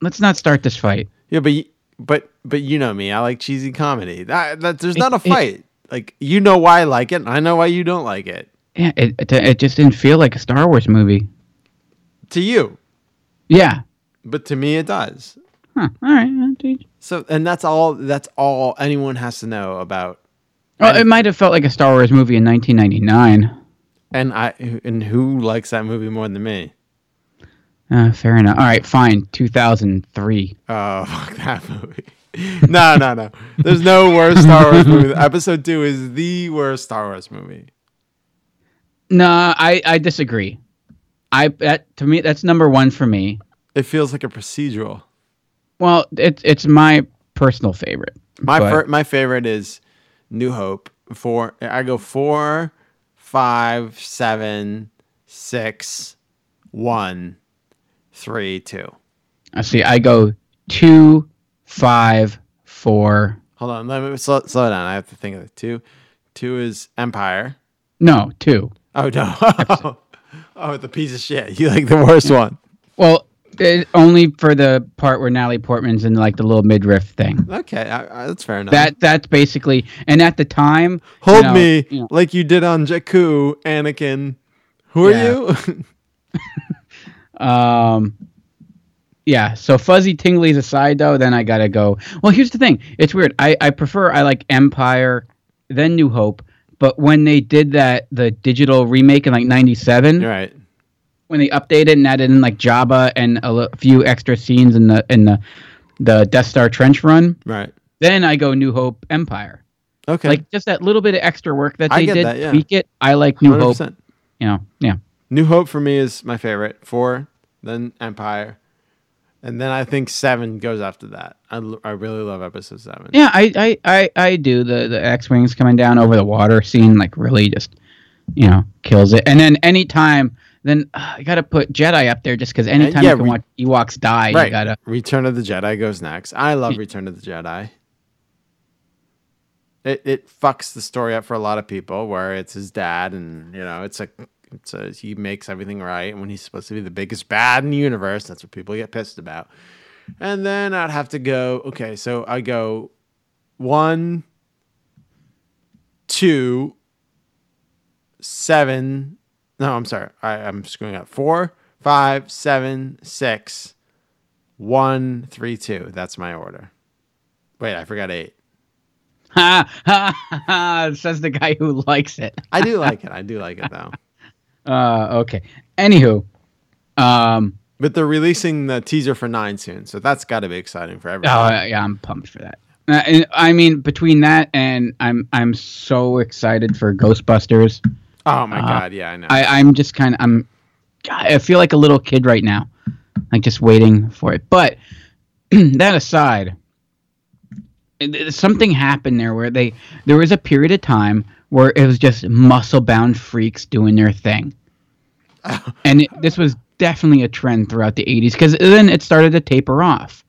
Let's not start this fight. Yeah, but but but you know me. I like cheesy comedy. That, that there's not a it- fight. Like you know why I like it. and I know why you don't like it. Yeah, it, it it just didn't feel like a Star Wars movie. To you, Yeah. but to me, it does. Huh. All right. So, and that's all. That's all anyone has to know about. Oh, it might have felt like a Star Wars movie in 1999. And I and who likes that movie more than me? Uh, fair enough. All right, fine. 2003. Oh, fuck that movie. No, no, no. There's no worse Star Wars movie. Episode two is the worst Star Wars movie. No, I I disagree. I that to me that's number one for me. It feels like a procedural. Well, it's it's my personal favorite. My but- my favorite is New Hope. Four. I go four, five, seven, six, one, three, two. I see. I go two, five, four. Hold on. Let me slow, slow down. I have to think of it. Two. Two is Empire. No, two. Oh no. oh, the piece of shit. You like the worst one. Well, it, only for the part where Natalie Portman's in like the little midriff thing. Okay, I, I, that's fair enough. That that's basically. And at the time, Hold you know, me you know, like you did on Jakku, Anakin. Who are Yeah. you? Um, yeah. So fuzzy tinglies aside, though, then I gotta go. Well, here's the thing. It's weird. I I prefer I like Empire, then New Hope. But when they did that, the digital remake in like '97, right. when they updated and added in like Jabba and a few extra scenes in the in the the Death Star trench run, Right. then I go New Hope Empire. Okay. Like just that little bit of extra work that they did, that, yeah. tweak it. I like New Hope. 100%. You know, yeah. New Hope for me is my favorite. Four, then Empire, and then I think seven goes after that. I, I really love episode seven. Yeah, I, I, I, I do. The the X wings coming down over the water scene like really just you know kills it. And then anytime, then uh, I gotta put Jedi up there just because anytime yeah, you can we- watch Ewoks die, right. you gotta. Return of the Jedi goes next. I love Return of the Jedi. It it fucks the story up for a lot of people, where it's his dad, and you know, it's a a he makes everything right when he's supposed to be the biggest bad in the universe. That's what people get pissed about. And then I'd have to go, okay, so I go one, two, seven. No, I'm sorry. I, I'm screwing up. Four, five, seven, six, one, three, two. That's my order. Wait, I forgot eight. Ha ha ha! Says the guy who likes it. I do like it. I do like it though. Uh, okay. Anywho, um, But they're releasing the teaser for nine soon, so that's got to be exciting for everyone. oh yeah, I'm pumped for that. Uh, and, I mean, between that and I'm I'm so excited for Ghostbusters. Oh my Uh, god, yeah, I know. I I'm just kind of I'm I feel like a little kid right now, like just waiting for it. But that aside, something happened there where they there was a period of time where it was just muscle bound freaks doing their thing, and it, this was definitely a trend throughout the 80s because then it started to taper off.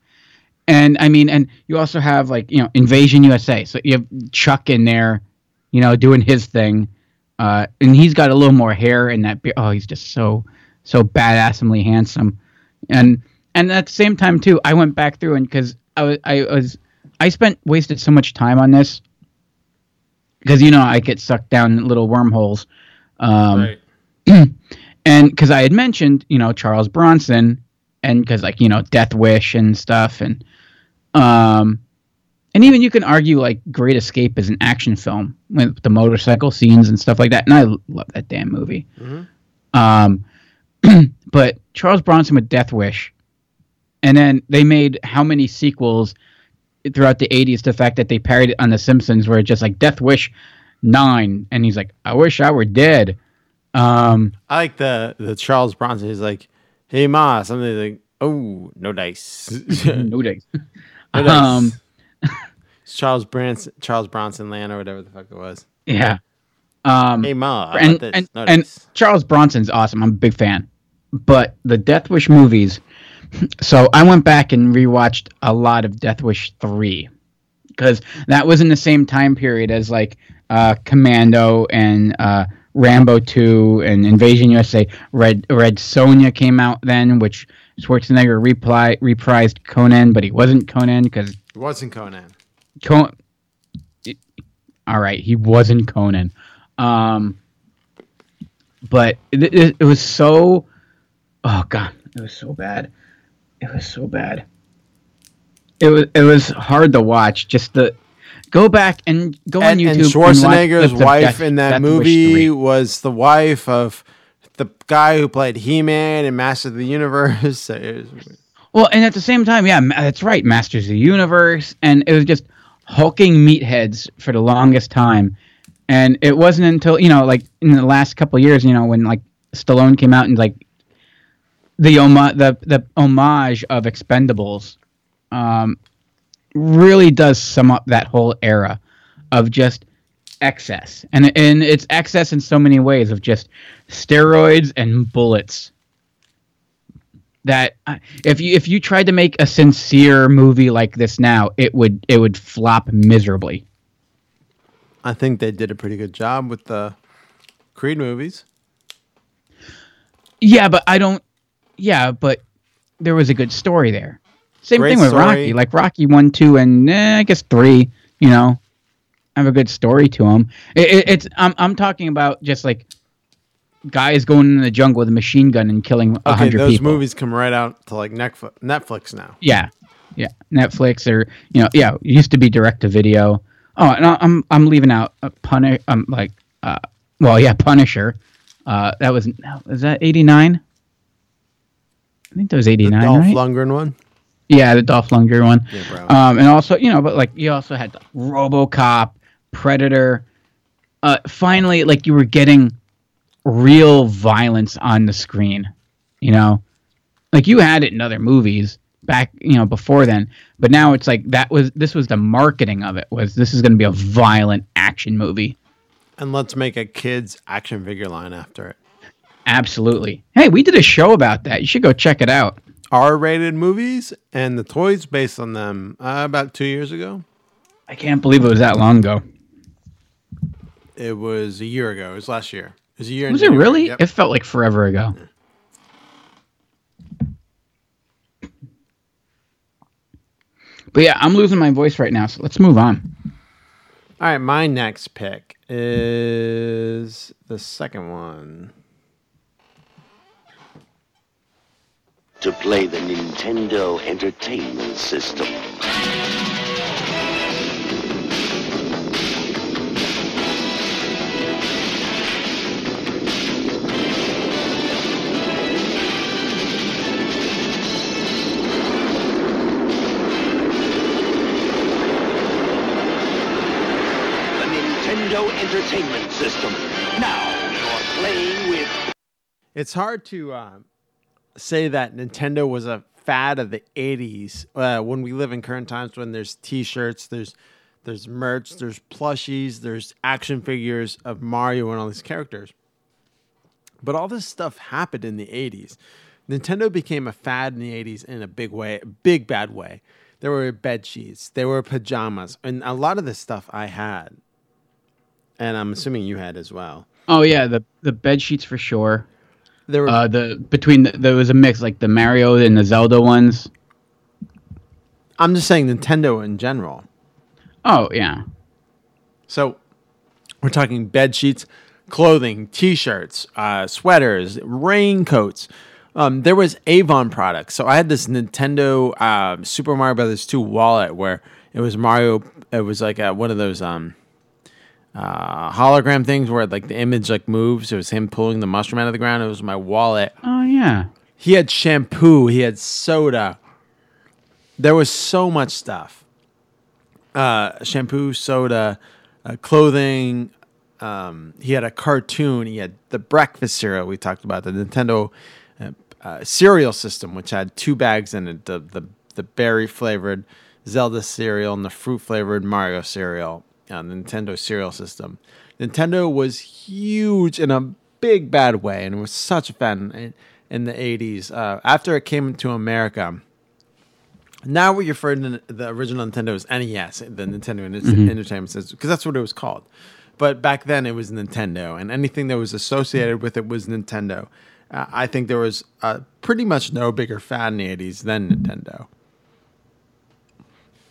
And I mean, and you also have like you know Invasion USA, so you have Chuck in there, you know, doing his thing, uh, and he's got a little more hair in that. Be- oh, he's just so so badassly handsome, and and at the same time too, I went back through and because I was I was I spent wasted so much time on this because you know I get sucked down little wormholes, um, right. and because I had mentioned you know Charles Bronson and because like you know Death Wish and stuff and um and even you can argue like Great Escape is an action film with the motorcycle scenes and stuff like that and I love that damn movie um but Charles Bronson with Death Wish and then they made how many sequels throughout the 80s the fact that they parodied it on The Simpsons where it's just like Death Wish 9 and he's like I wish I were dead um I like the the Charles Bronson. He's like, "Hey ma," something like, "Oh, no dice." no dice. No dice. Um, Charles Bronson, Charles Bronson land or whatever the fuck it was. Yeah. Um, Hey ma, and and, and. Charles Bronson's awesome. I'm a big fan. But the Death Wish movies. So I went back and rewatched a lot of Death Wish three because that was in the same time period as like uh, Commando and uh, Rambo two and Invasion USA. Red Red Sonja came out then, which Schwarzenegger reply, reprised Conan, but he wasn't Conan because he wasn't Conan. Con- all right, he wasn't Conan. Um, but it, it, it was so. Oh god, it was so bad. It was so bad. It was it was hard to watch. Just the go back and go And, on YouTube. and and watch Schwarzenegger's clips wife Death- in that Death movie was the wife of the guy who played He-Man and Master of the Universe. So was- Well, and at the same time, yeah, that's right, Masters of the Universe, and it was just hulking meatheads for the longest time. And it wasn't until you know, like in the last couple of years, you know, when like Stallone came out and like the oma- the the homage of Expendables, um, really does sum up that whole era of just excess, and and it's excess in so many ways of just steroids and bullets that if you if you tried to make a sincere movie like this now, it would it would flop miserably. I think they did a pretty good job with the Creed movies. Yeah, but I don't. Yeah, but there was a good story there. Same Great thing with story. Rocky. Like Rocky one, two, and eh, I guess three. You know, have a good story to them. It, it, it's I'm I'm talking about just like guys going in the jungle with a machine gun and killing a Okay, hundred those people. movies come right out to like Netflix, Netflix now. Yeah, yeah. Netflix or you know, yeah, it used to be direct to video. Oh, and I'm I'm leaving out a Punish. I'm like, uh, well, yeah, Punisher. Uh, that was is that '89? I think that was The '89, Dolph right? Lundgren one. yeah, the Dolph Lundgren one. Yeah. Um, and also, you know, but like you also had RoboCop, Predator. Uh, finally, like you were getting real violence on the screen. You know, like you had it in other movies back, you know, before then. But now it's like that was this was the marketing of it was this is going to be a violent action movie. and let's make a kids action figure line after it. Absolutely. Hey, we did a show about that. You should go check it out. R-rated movies and the toys based on them uh, about two years ago. I can't believe it was that long ago. It was a year ago. It was last year. It was a year. Was it really? Yep. It felt like forever ago. But yeah, I'm losing my voice right now, so let's move on. All right, my next pick is the second one. To play the Nintendo Entertainment System. Entertainment System. Now you're playing with It's hard to um, say that Nintendo was a fad of the '80s uh, when we live in current times. When there's T-shirts, there's there's merch, there's plushies, there's action figures of Mario and all these characters. But all this stuff happened in the '80s. Nintendo became a fad in the '80s in a big way, a big bad way. There were bed sheets, there were pajamas, and a lot of this stuff I had, and I'm assuming you had as well. Oh yeah, the the bed sheets for sure. There were Uh, the between the, there was a mix like the Mario and the Zelda ones. I'm just saying Nintendo in general. Oh yeah, So we're talking bed sheets, clothing, t-shirts, uh, sweaters, raincoats. Um, there was Avon products. So I had this Nintendo uh, Super Mario Brothers 2 wallet where it was Mario. It was like uh one of those um, uh, hologram things where like the image like moves. It was him pulling the mushroom out of the ground. It was my wallet. oh yeah. He had shampoo. He had soda. There was so much stuff. Uh, shampoo, soda, uh, clothing. Um, he had a cartoon. He had the breakfast cereal we talked about. The Nintendo uh, uh, cereal system, which had two bags in it: the the, the berry flavored Zelda cereal and the fruit flavored Mario cereal. Uh, the Nintendo cereal system. Nintendo was huge in a big bad way, and was such a fan in, in the '80s. Uh, after it came to America, now we refer to the original Nintendo as NES, the Nintendo Enter- Entertainment System, because that's what it was called. But back then it was Nintendo, and anything that was associated with it was Nintendo. Uh, I think there was uh, pretty much no bigger fan in the 80s than Nintendo.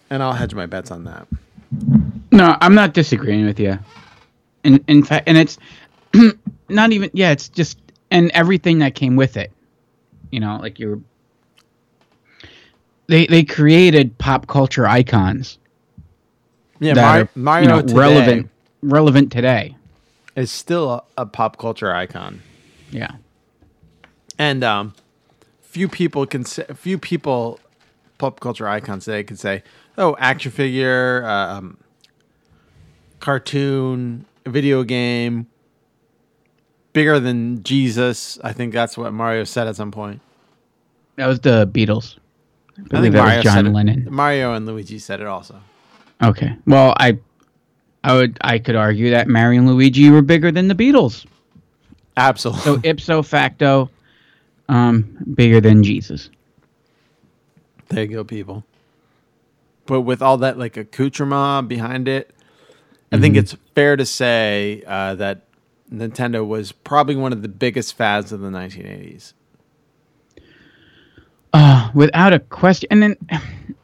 And I'll hedge my bets on that. No, I'm not disagreeing with you. In in fact, and it's not even yeah, it's just and everything that came with it. You know, like you're they they created pop culture icons Yeah, that Mario, you know, today relevant relevant today. is still a, a pop culture icon. Yeah. and um, few people can say, few people pop culture icons today can say, oh, action figure, um, cartoon, video game, bigger than Jesus. I think that's what Mario said at some point. That was the Beatles. I I think that Mario was John it. Lennon. Mario and Luigi said it also. Okay. Well, I I would I could argue that Mario and Luigi were bigger than the Beatles. Absolutely. So ipso facto, um, bigger than Jesus. There you go, people. But with all that like accoutrement behind it, I think it's fair to say uh, that Nintendo was probably one of the biggest fads of the 1980s. Uh, without a question. And then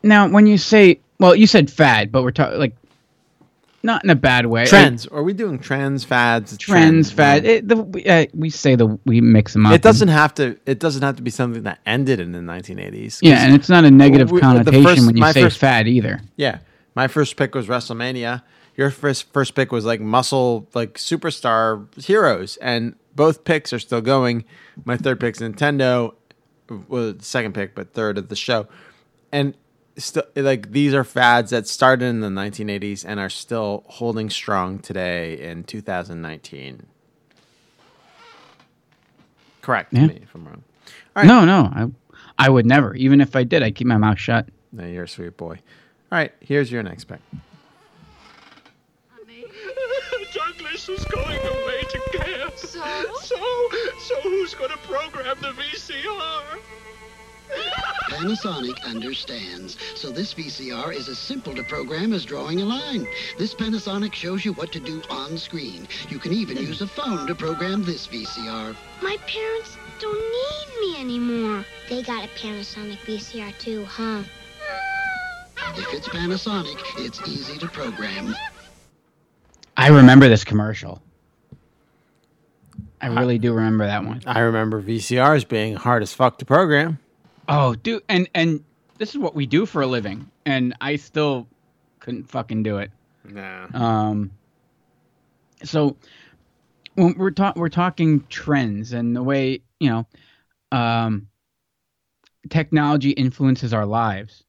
now when you say, well, you said fad, but we're talking like not in a bad way. Trends. Are we doing trends, fads? trends, fad. It, the, we, uh, we say the we mix them up. It doesn't have to. It doesn't have to be something that ended in the 1980s. Yeah, and it's not a negative we- connotation first- when you say first- fad either. Yeah, my first pick was WrestleMania. Your first first pick was like muscle, like superstar heroes, and both picks are still going. My third pick's Nintendo. Well, second pick, but third of the show, and still like these are fads that started in the 1980s and are still holding strong today in 2019. Correct Yeah. me if I'm wrong. All right. No, no, I I would never. Even if I did, I'd keep my mouth shut. No, you're a sweet boy. All right, here's your next pick. Douglas is going away to camp. So? So, so who's going to program the VCR? Panasonic understands. So this VCR is as simple to program as drawing a line. This Panasonic shows you what to do on screen. You can even use a phone to program this VCR. My parents don't need me anymore. They got a Panasonic VCR too, huh? If it's Panasonic, it's easy to program. I remember this commercial. I really do remember that one. I remember VCRs being hard as fuck to program. Oh, dude, and and this is what we do for a living, and I still couldn't fucking do it. Nah. Um. So when we're talking, we're talking trends and the way you know, um, technology influences our lives.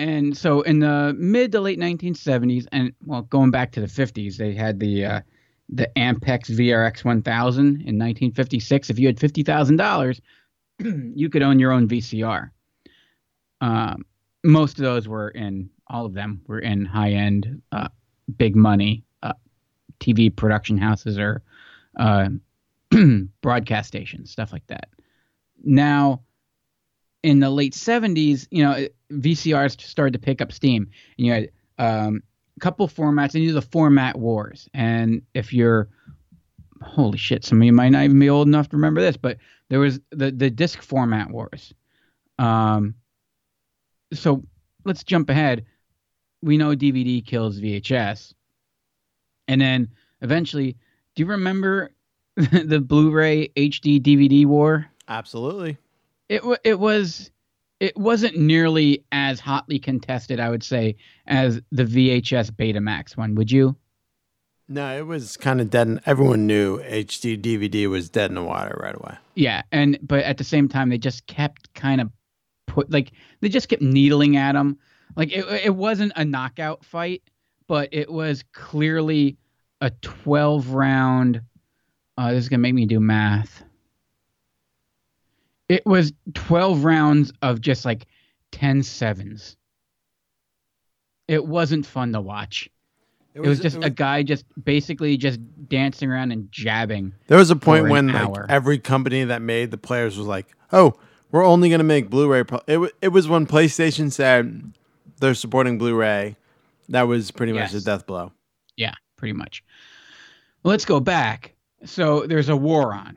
And so in the mid to late 1970s, and well, going back to the 50s, they had the uh, the Ampex VRX 1000 in 1956. If you had fifty thousand dollars, you could own your own VCR. Um, most of those were in all of them were in high end, uh, big money uh, TV production houses or uh, broadcast stations, stuff like that. Now, in the late 70s, you know, VCRs started to pick up steam. And you had um, a couple formats, and you do the format wars. And if you're, holy shit, some of you might not even be old enough to remember this, but there was the, the disc format wars. Um, so let's jump ahead. We know DVD kills VHS. And then eventually, do you remember the Blu-ray HD DVD war? Absolutely. It it was it wasn't nearly as hotly contested, I would say, as the VHS Betamax one. Would you? No, it was kind of dead. In, everyone knew HD DVD was dead in the water right away. Yeah, and but at the same time, they just kept kind of put like they just kept needling at him. Like it it wasn't a knockout fight, but it was clearly a twelve round. Uh, this is gonna make me do math. It was twelve rounds of just like 10 sevens. It wasn't fun to watch. It was, just a guy just basically just dancing around and jabbing. There was a point when like every company that made the players was like, "Oh, we're only going to make Blu-ray." Pro-. It wa- it was when PlayStation said they're supporting Blu-ray. That was pretty much Yes. a death blow. Yeah, pretty much. Let's go back. So there's a war on.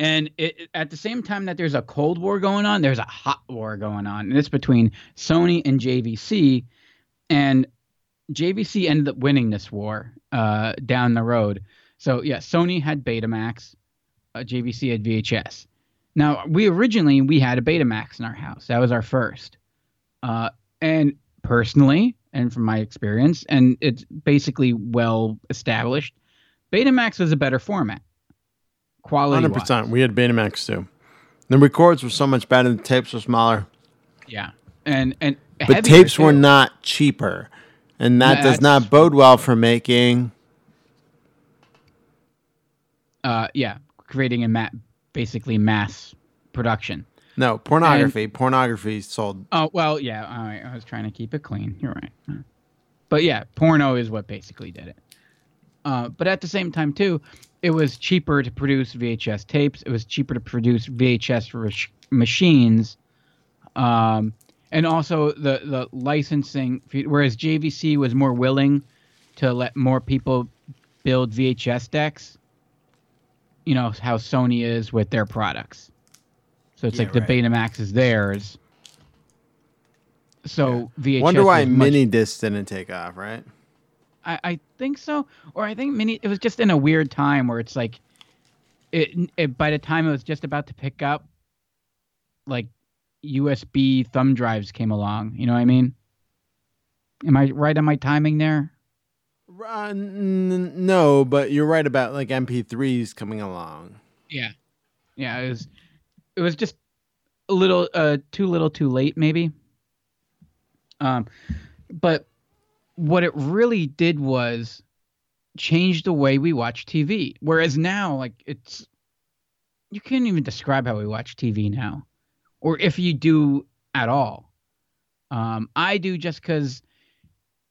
And it, at the same time that there's a Cold War going on, there's a hot war going on. And it's between Sony and JVC. And JVC ended up winning this war uh, down the road. So, yeah, Sony had Betamax, uh, JVC had VHS. Now, we originally we had a Betamax in our house. That was our first. Uh, and personally, and from my experience, and it's basically well established, Betamax was a better format. Quality Hundred percent. We had Betamax too. The records were so much better. The tapes were smaller, Yeah. And and but tapes were not cheaper, and that No, does not bode well for making. uh yeah, creating a ma- basically mass production. No pornography. pornography sold. Oh well, yeah. All right, I was trying to keep it clean. You're right. But yeah, porno is what basically did it. Uh, but at the same time too, it was cheaper to produce VHS tapes. It was cheaper to produce VHS machines, um, and also the the licensing. Whereas JVC was more willing to let more people build VHS decks. You know how Sony is with their products. So it's Yeah, like the right. Betamax is theirs. So VHS. Wonder why mini discs didn't take off, right? I, I think so, or I think mini. It was just in a weird time where it's like, it, it by the time it was just about to pick up, like USB thumb drives came along. You know what I mean? Am I right on my timing there? Uh, n- no, but you're right about like MP3s coming along. Yeah, yeah. It was, it was just a little, uh, too little, too late, maybe. Um, but what it really did was change the way we watch TV. Whereas now, like it's, you can't even describe how we watch TV now, or if you do at all. Um, I do just because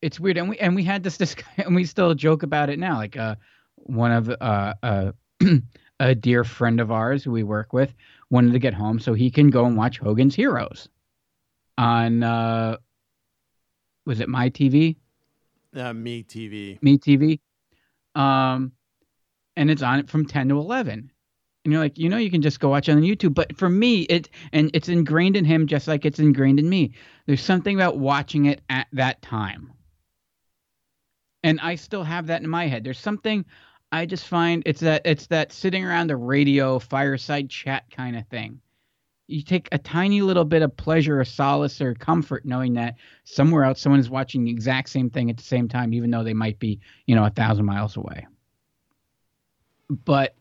it's weird, and we and we had this disc, and we still joke about it now. Like uh, one of uh, uh a dear friend of ours who we work with wanted to get home so he can go and watch Hogan's Heroes on uh was it my TV? Uh, me TV. Me TV. Um and it's on it from 10 to 11. And you're like, you know, you can just go watch it on YouTube. But for me, it and it's ingrained in him just like it's ingrained in me. There's something about watching it at that time, and I still have that in my head. There's something I just find it's that it's that sitting around the radio fireside chat kind of thing. You take a tiny little bit of pleasure or solace or comfort knowing that somewhere else someone is watching the exact same thing at the same time, even though they might be, you know, a thousand miles away. But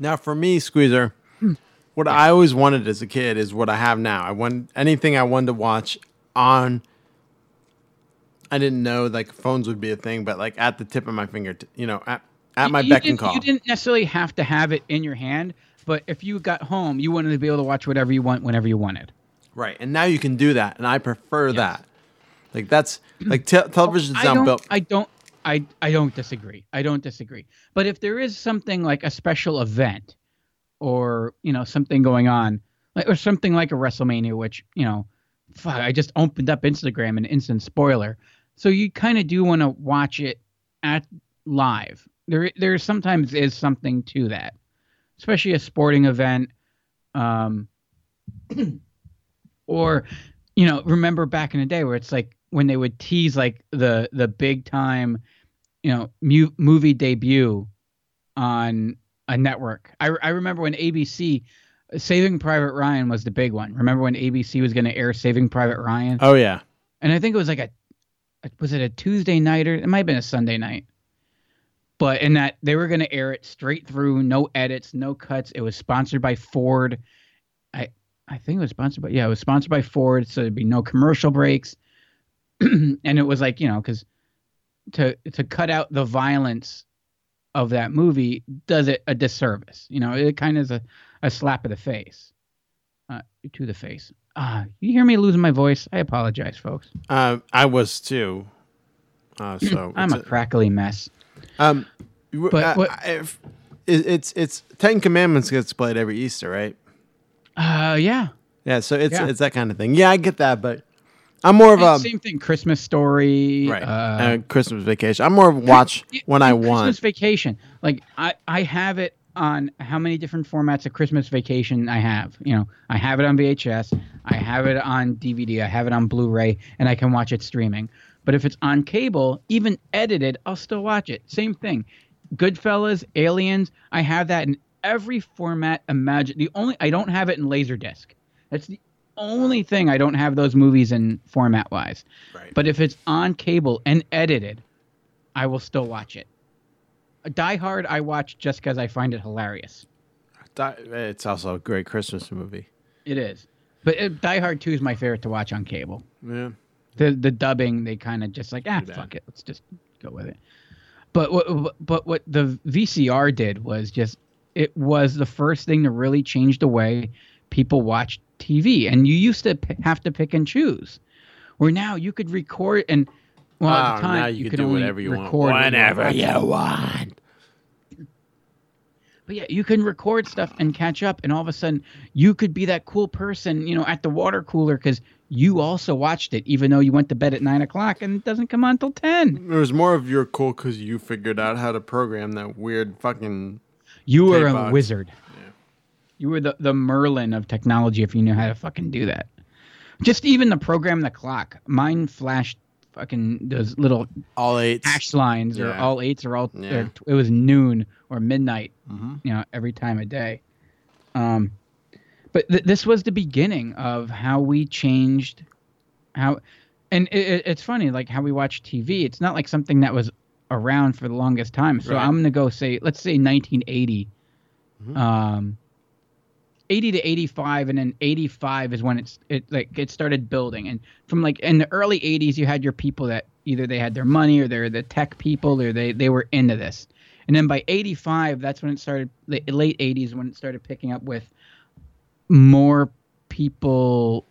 Now, for me, Squeezer, hmm. what I always wanted as a kid is what I have now. I want anything I wanted to watch on. I didn't know like phones would be a thing, but like at the tip of my finger, you know, at, at my you beck and call. You didn't necessarily have to have it in your hand, but if you got home, you wanted to be able to watch whatever you want whenever you wanted. Right, and now you can do that, and I prefer that. Like that's like te- oh, television's I don't, built. I don't. I, I don't disagree. I don't disagree. But if there is something like a special event, or you know something going on, like or something like a WrestleMania, which you know, fuck, I just opened up Instagram and instant spoiler. So you kind of do want to watch it at live. There there sometimes is something to that, especially a sporting event. Um, or you know remember back in the day where it's like when they would tease like the the big time you know mu- movie debut on a network I, I remember when abc saving private ryan was the big one remember when abc was going to air saving private ryan oh yeah, and I think it was like a, was it a Tuesday night or it might have been a Sunday night. But in that they were going to air it straight through, no edits, no cuts. It was sponsored by Ford. I I think it was sponsored by yeah, it was sponsored by Ford, so there'd be no commercial breaks. and it was like you know because to to cut out the violence of that movie does it a disservice. You know, it kind of is a, a slap of the face, uh, to the face. Ah, you hear me losing my voice? I apologize, folks. uh, I was too. Uh, so I'm it's a crackly mess. Um, But uh, if, it's it's Ten Commandments gets played every Easter, right? Uh, yeah. Yeah, so it's Yeah. it's that kind of thing. Yeah, I get that, but I'm more of a Same thing. Christmas story. right Uh, uh, Christmas vacation. I'm more of watch when I Christmas want. Christmas vacation. Like I, I have it on how many different formats of Christmas Vacation I have. You know, I have it on VHS. I have it on DVD. I have it on Blu-ray, and I can watch it streaming. But if it's on cable, even edited, I'll still watch it. Same thing. Goodfellas, Aliens. I have that in every format. Imagine the only I don't have it in Laserdisc. That's the only thing I don't have those movies in format wise. Right. But if it's on cable and edited, I will still watch it. Die Hard, I watch just because I find it hilarious. It's also a great Christmas movie. It is. But uh, Die Hard 2 is my favorite to watch on cable. Yeah. The the dubbing, they kind of just like, ah, fuck it. Let's just go with it. But what, but what the VCR did was just, it was the first thing to really change the way people watch TV. And you used to p- have to pick and choose. Where now you could record and, well, at Oh, the time, now you, you could do whatever you want, record what were whenever you want. But yeah, you can record stuff and catch up, and all of a sudden you could be that cool person, you know, at the water cooler because you also watched it, even though you went to bed at nine o'clock and it doesn't come on till ten. It was more of you're cool because you figured out how to program that weird fucking. You were a box. wizard. You were the the Merlin of technology if you knew how to fucking do that. Just even the program the clock. Mine flashed fucking those little all eights hash lines or all eights or all. Yeah. or it was noon or midnight. Mhm. You know, every time of day. Um, but th- this was the beginning of how we changed how, and it, it- it's funny like how we watch TV. It's not like something that was around for the longest time. So Right. I'm gonna go say let's say 1980. Mm-hmm. Um, 80 to 85 and then 85 is when it's it like it started building and from like in the early 80s you had your people that either they had their money or they're the tech people or they they were into this and then by 85 that's when it started the late 80s when it started picking up with more people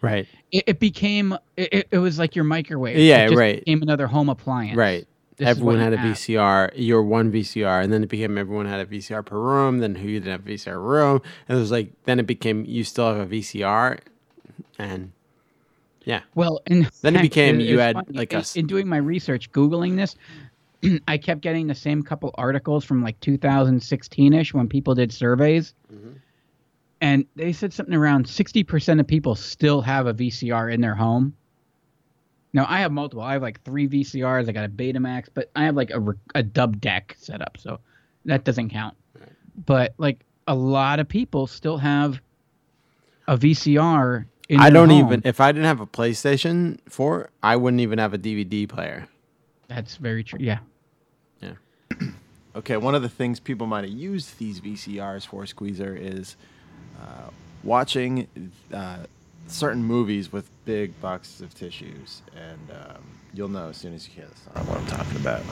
Right. it, it became it, it- it was like your microwave Yeah, it just right. became another home appliance Right. This everyone had a have. VCR. Your one VCR, and then it became everyone had a VCR per room. Then who didn't have a VCR room? And it was like then it became you still have a VCR, and yeah, Well, and Then it became you it's had, funny, like, in, in doing my research, googling this. I kept getting the same couple articles from like 2016ish when people did surveys. Mm-hmm. And they said something around 60% of people still have a VCR in their home. Now, I have multiple. I have like three VCRs. I got a Betamax, but I have like a, a dub deck set up, so that doesn't count. But like a lot of people still have a VCR in I their don't home. even. If I didn't have a PlayStation 4, I wouldn't even have a DVD player. That's very true. Yeah. Yeah. Okay, one of the things people might have used these VCRs for, Squeezer, is uh, watching uh, certain movies with big boxes of tissues. And um, you'll know as soon as you hear the song what I'm talking about.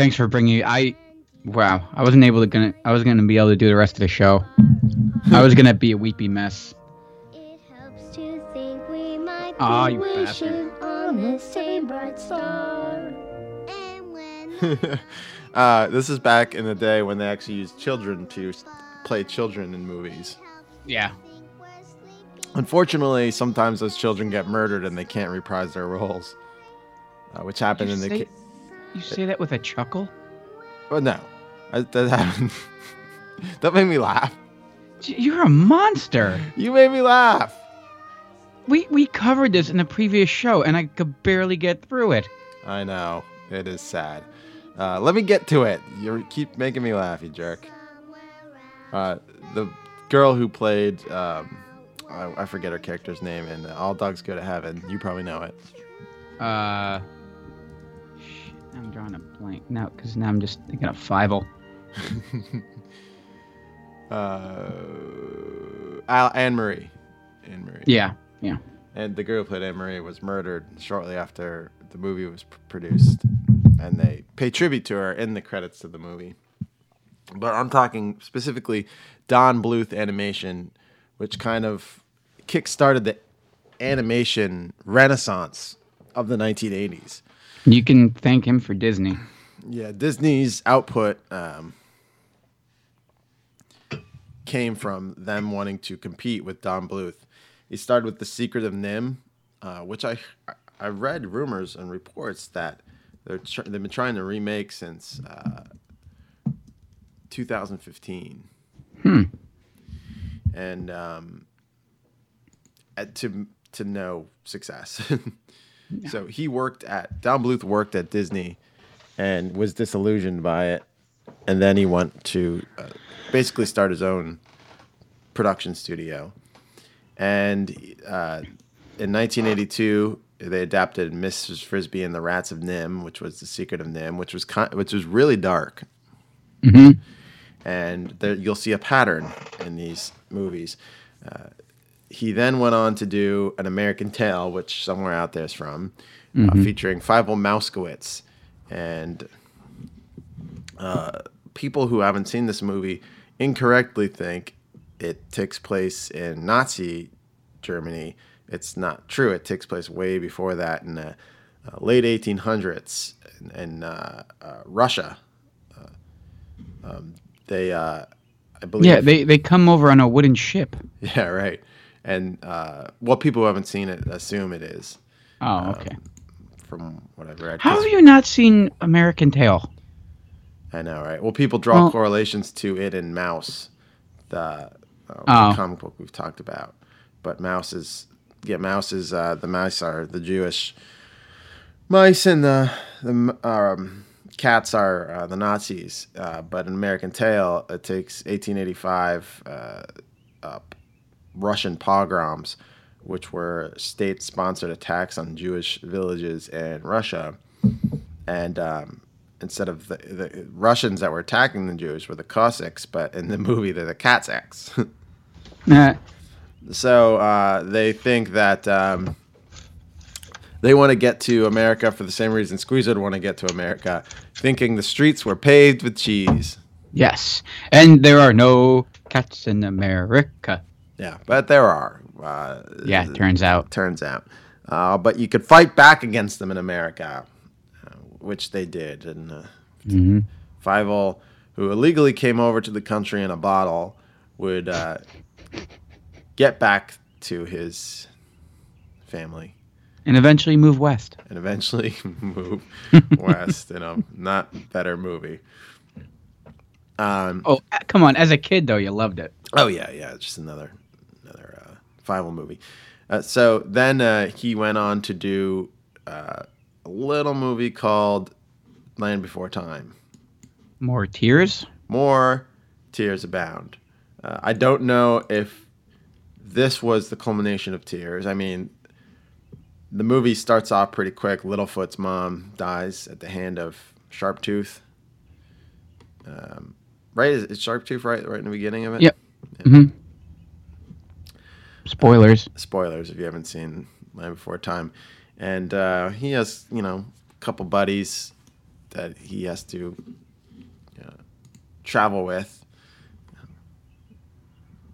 Thanks for bringing. I, wow, I wasn't able to gonna. I was gonna be able to do the rest of the show. I was gonna be a weepy mess. It helps to think we might Aw, be you wishing bastard. on the same bright star. And when uh, this is back in the day when they actually used children to play children in movies. Yeah. Unfortunately, sometimes those children get murdered and they can't reprise their roles, uh, which happened in the. say, Ki- you say that with a chuckle? well, no, I, that happened. that made me laugh. You're a monster. You made me laugh. We we covered this in a previous show, and I could barely get through it. I know it is sad. Uh, let me get to it. You keep making me laugh, you jerk. Uh, the girl who played, um, I, I forget her character's name in All Dogs Go to Heaven. You probably know it. Uh, I'm drawing a blank now because now I'm just thinking of Fievel. Uh, Al- Anne Marie. Anne Marie. Yeah, yeah. And the girl who played Anne Marie was murdered shortly after the movie was pr- produced, and they pay tribute to her in the credits of the movie. But I'm talking specifically Don Bluth Animation, which kind of kick-started the animation renaissance of the 1980s. You can thank him for Disney. Yeah, Disney's output um, came from them wanting to compete with Don Bluth. He started with The Secret of NIMH, uh, which I I read rumors and reports that they're tr- they've been trying to remake since uh, 2015. Hmm. And um, at- to to no success. So he worked at Don Bluth worked at Disney and was disillusioned by it, and then he went to uh, basically start his own production studio. And uh, in 1982, they adapted Mrs. Frisby and the Rats of NIMH, which was the Secret of NIMH, which was kind, which was really dark. Mhm. And there, you'll see a pattern in these movies. Uh, he then went on to do An American Tail, which somewhere out there is from, uh, Mhm. featuring Fievel Mousekewitz. And uh, people who haven't seen this movie incorrectly think it takes place in Nazi Germany. It's not true. It takes place way before that in the uh, late 1800s in, in uh, uh, Russia. Uh, um, they, uh, I believe. Yeah, they they come over on a wooden ship. Yeah, right. And uh, what people who haven't seen it assume it is. Oh, okay. From what I've read. How have you not seen American Tail? I know, right? Well, people draw Well- correlations to it and Maus, the uh, Oh. comic book we've talked about. But Maus is, yeah, Maus is uh, the mice are the Jewish mice, and the the um, cats are uh, the Nazis, uh, but in American Tail, it takes 1885 uh, up Russian pogroms, which were state-sponsored attacks on Jewish villages in Russia, and um, instead of the, the Russians that were attacking the Jews were the Cossacks, but in the movie they're the Katsaks. Nah. So uh, they think that um, they want to get to America for the same reason Squeezer would want to get to America, thinking the streets were paved with cheese. Yes, and there are no cats in America. Yeah, but there are. Uh, Yeah, turns out. Turns out. Uh, but you could fight back against them in America, uh, which they did. And uh, Mhm. Fievel, who illegally came over to the country in a bottle, would uh, get back to his family And eventually move west. and eventually move west in a not better movie. Um, Oh, come on! As a kid, though, you loved it. Oh yeah, yeah, it's just another Fievel movie. Uh, so then uh, he went on to do uh, a little movie called Land Before Time. More tears. More tears abound. Uh, I don't know if this was the culmination of tears. I mean, the movie starts off pretty quick. Littlefoot's mom dies at the hand of Sharptooth. Um, right? Is, is Sharptooth right? Right in the beginning of it. Yep. hmm Spoilers. spoilers if you haven't seen Land Before Time. And uh, he has, you know, a couple buddies that he has to uh, travel with.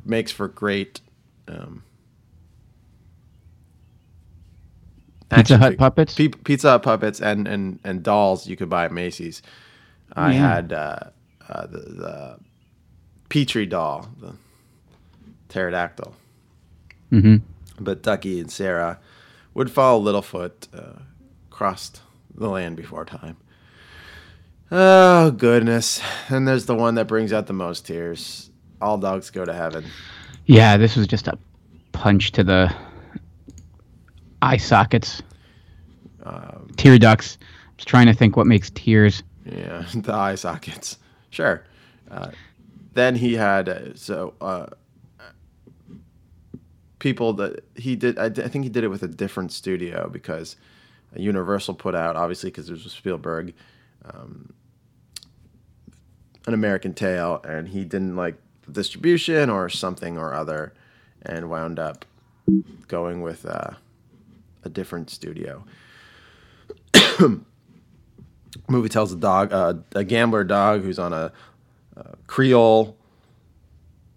Makes for great. Um, Pizza Hut puppets? Pe- Pizza Hut puppets and, and, and dolls you could buy at Macy's. I Yeah. had uh, uh, the, the Petrie doll, the pterodactyl hmm but Ducky and Cera would follow Littlefoot uh, crossed the land before time. Oh goodness! And there's the one that brings out the most tears. All dogs go to heaven. Yeah, this was just a punch to the eye sockets. Um, Tear ducts. I was trying to think what makes tears. Yeah, the eye sockets. Sure. Uh, then he had uh, so uh, people that he did. I, I think he did it with a different studio because Universal put out obviously because there's a Spielberg, um, an American Tale, and he didn't like the distribution or something or other, and wound up going with uh, a different studio movie tells a dog, uh, a gambler dog who's on a, a Creole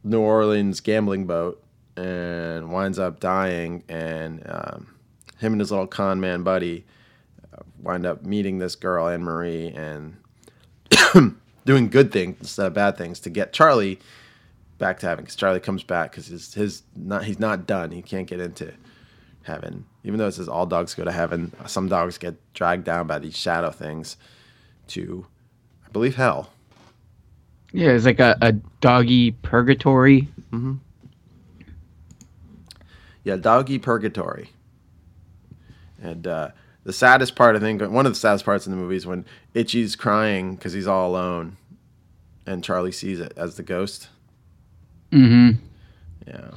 New Orleans gambling boat and winds up dying, and um, him and his little con man buddy uh, wind up meeting this girl Anne Marie and doing good things instead of bad things to get Charlie back to heaven. Because Charlie comes back because his his not he's not done. He can't get into heaven. Even though it says all dogs go to heaven, some dogs get dragged down by these shadow things to, I believe, hell. Yeah, it's like a, a doggy purgatory. Mm-hmm. Yeah, doggy purgatory. And uh, the saddest part, I think, one of the saddest parts in the movie is when Itchy's crying because he's all alone, and Charlie sees it as the ghost. Mm-hmm. Yeah.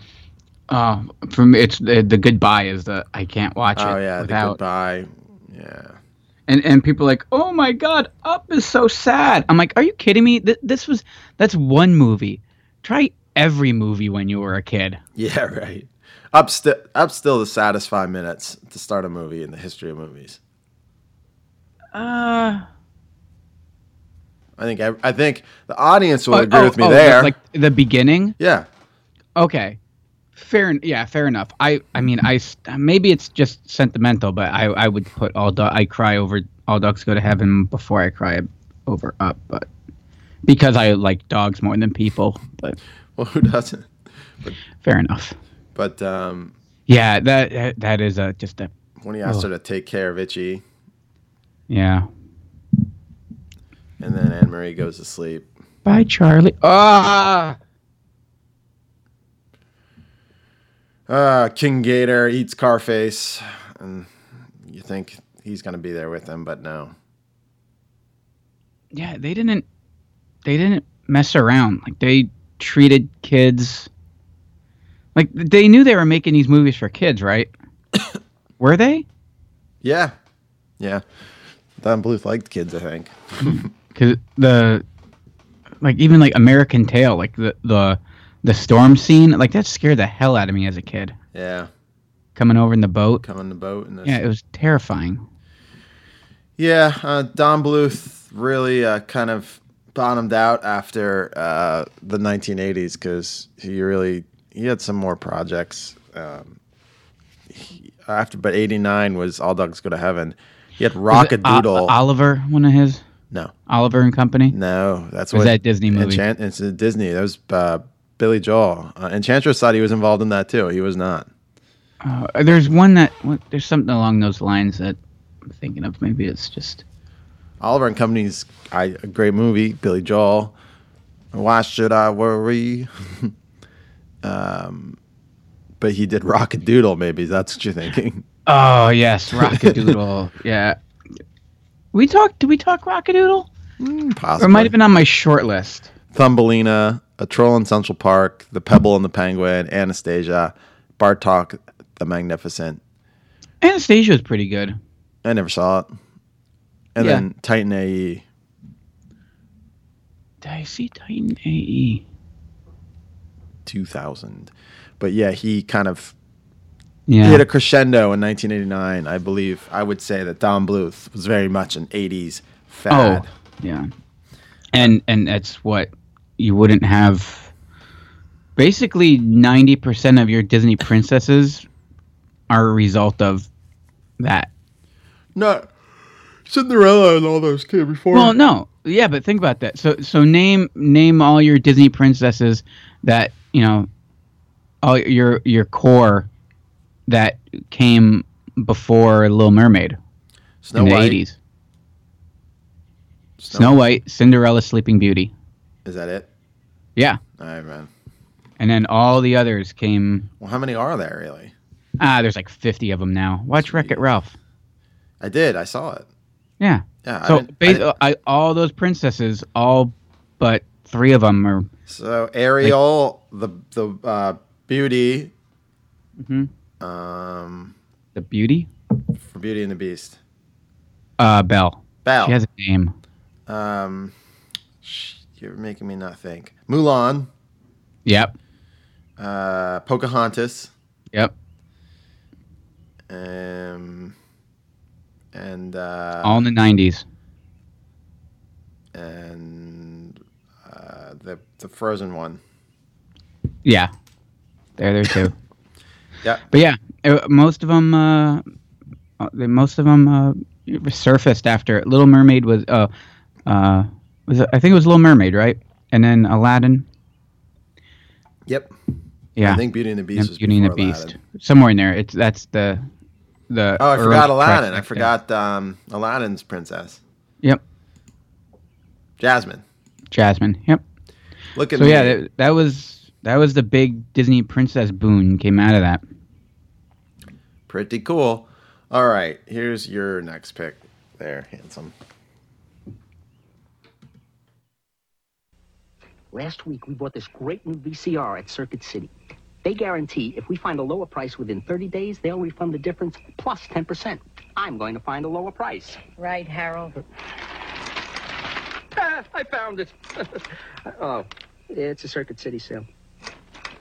Oh, for me, it's the, the goodbye is the I can't watch Oh it Oh yeah, the goodbye. Yeah. And and people are like, oh my god, Up is so sad. I'm like, are you kidding me? Th- this was that's one movie. Try every movie when you were a kid. Yeah, right. Up, sti- up still the saddest five minutes to start a movie in the history of movies. Uh, I think I, I think the audience will oh, agree oh, with me oh, there. Like the beginning. yeah. Okay. Fair. Yeah, fair enough. I I mean, I. maybe it's just sentimental, but I I would put all do- I cry over all dogs go to heaven before I cry over Up, but because I like dogs more than people. But Well, who doesn't? fair enough. But um, Yeah, that that- is a just a when he asked Oh. her to take care of Itchy, yeah. and then Anne Marie goes to sleep. Bye, Charlie. Ah. Uh, King Gator eats Carface, and you think he's gonna be there with him, but no. yeah, they didn't they didn't mess around. Like they treated kids like they knew they were making these movies for kids, right? were they? Yeah, yeah. Don Bluth liked kids, I think. Cuz the like even like American Tail, like the the the storm scene, like that scared the hell out of me as a kid. Yeah, Coming over in the boat. Coming on the boat and Yeah, it was terrifying. Yeah, uh, Don Bluth really uh, kind of bottomed out after uh, the 1980s because he really he had some more projects. Um, he, after, but 89 was All Dogs Go to Heaven. He had Was it O- Oliver, one of his no, Oliver and Company. no, that's Or was what that Disney movie? Enchant, it's a Disney. That was uh, Billy Joel. Uh, Enchantress thought he was involved in that too. He was not. Uh, there's one that there's something along those lines that I'm thinking of. Maybe it's just Oliver and Company's I, a great movie. Billy Joel. Why should I worry? um, but he did Rockadoodle. Maybe that's what you're thinking. oh yes, Rockadoodle. yeah, we talked. Did we talk Rockadoodle? Possibly. Or it might have been on my short list. Thumbelina, A Troll in Central Park, The Pebble and the Penguin, Anastasia, Bartok the Magnificent. Anastasia was pretty good. I never saw it. And Yeah. then Titan. AE. Did I see Titan? AE? 2000. But yeah, he kind of Yeah. hit a crescendo in 1989. I believe I would say that Don Bluth was very much an 80s fad. Oh, yeah. And and that's what you wouldn't have. Basically, ninety percent of your Disney princesses are a result of that. No, Cinderella and all those came before. Well, no, yeah, but think about that. So, so name name all your Disney princesses that you know, all your your core that came before Little Mermaid Snow in the White. eighties. Snow White, Cinderella, Sleeping Beauty. Is that it? Yeah, All right, man. and then all the others came. Well, how many are there really? Ah, there's like fifty of them now. Watch Wreck It Ralph. I did. I saw it. Yeah. Yeah. So I I, all those princesses, all but three of them are. so Ariel, the the uh, beauty, Mhm. um, The Beauty, for Beauty and the Beast. uh, Belle. Belle. She has a name. Um, sh- you're making me not think. Mulan, Yep. uh, Pocahontas, Yep. um, and uh, all in the nineties. and the Frozen one. Yeah, they're there too. Yeah. But yeah, uh, most of them, uh, uh, most of them uh, surfaced after Little Mermaid was. Uh, uh, was it, I think it was Little Mermaid, right? And then Aladdin. Yep. Yeah. I think Beauty and the Beast and was Beauty and the Beast. Aladdin. Somewhere in there. It's that's the the. Oh, I forgot Aladdin. I forgot um, Aladdin's princess, Yep, Jasmine. Jasmine. Yep. Look at So me. yeah, that, that was that was the big Disney princess boon came out of that. Pretty cool. All right, here's your next pick. There, handsome. Last week, we bought this great new VCR at Circuit City. They guarantee if we find a lower price within 30 days, they'll refund the difference plus 10%. I'm going to find a lower price. Right, Harold. Ah, I found it. oh, it's a Circuit City sale.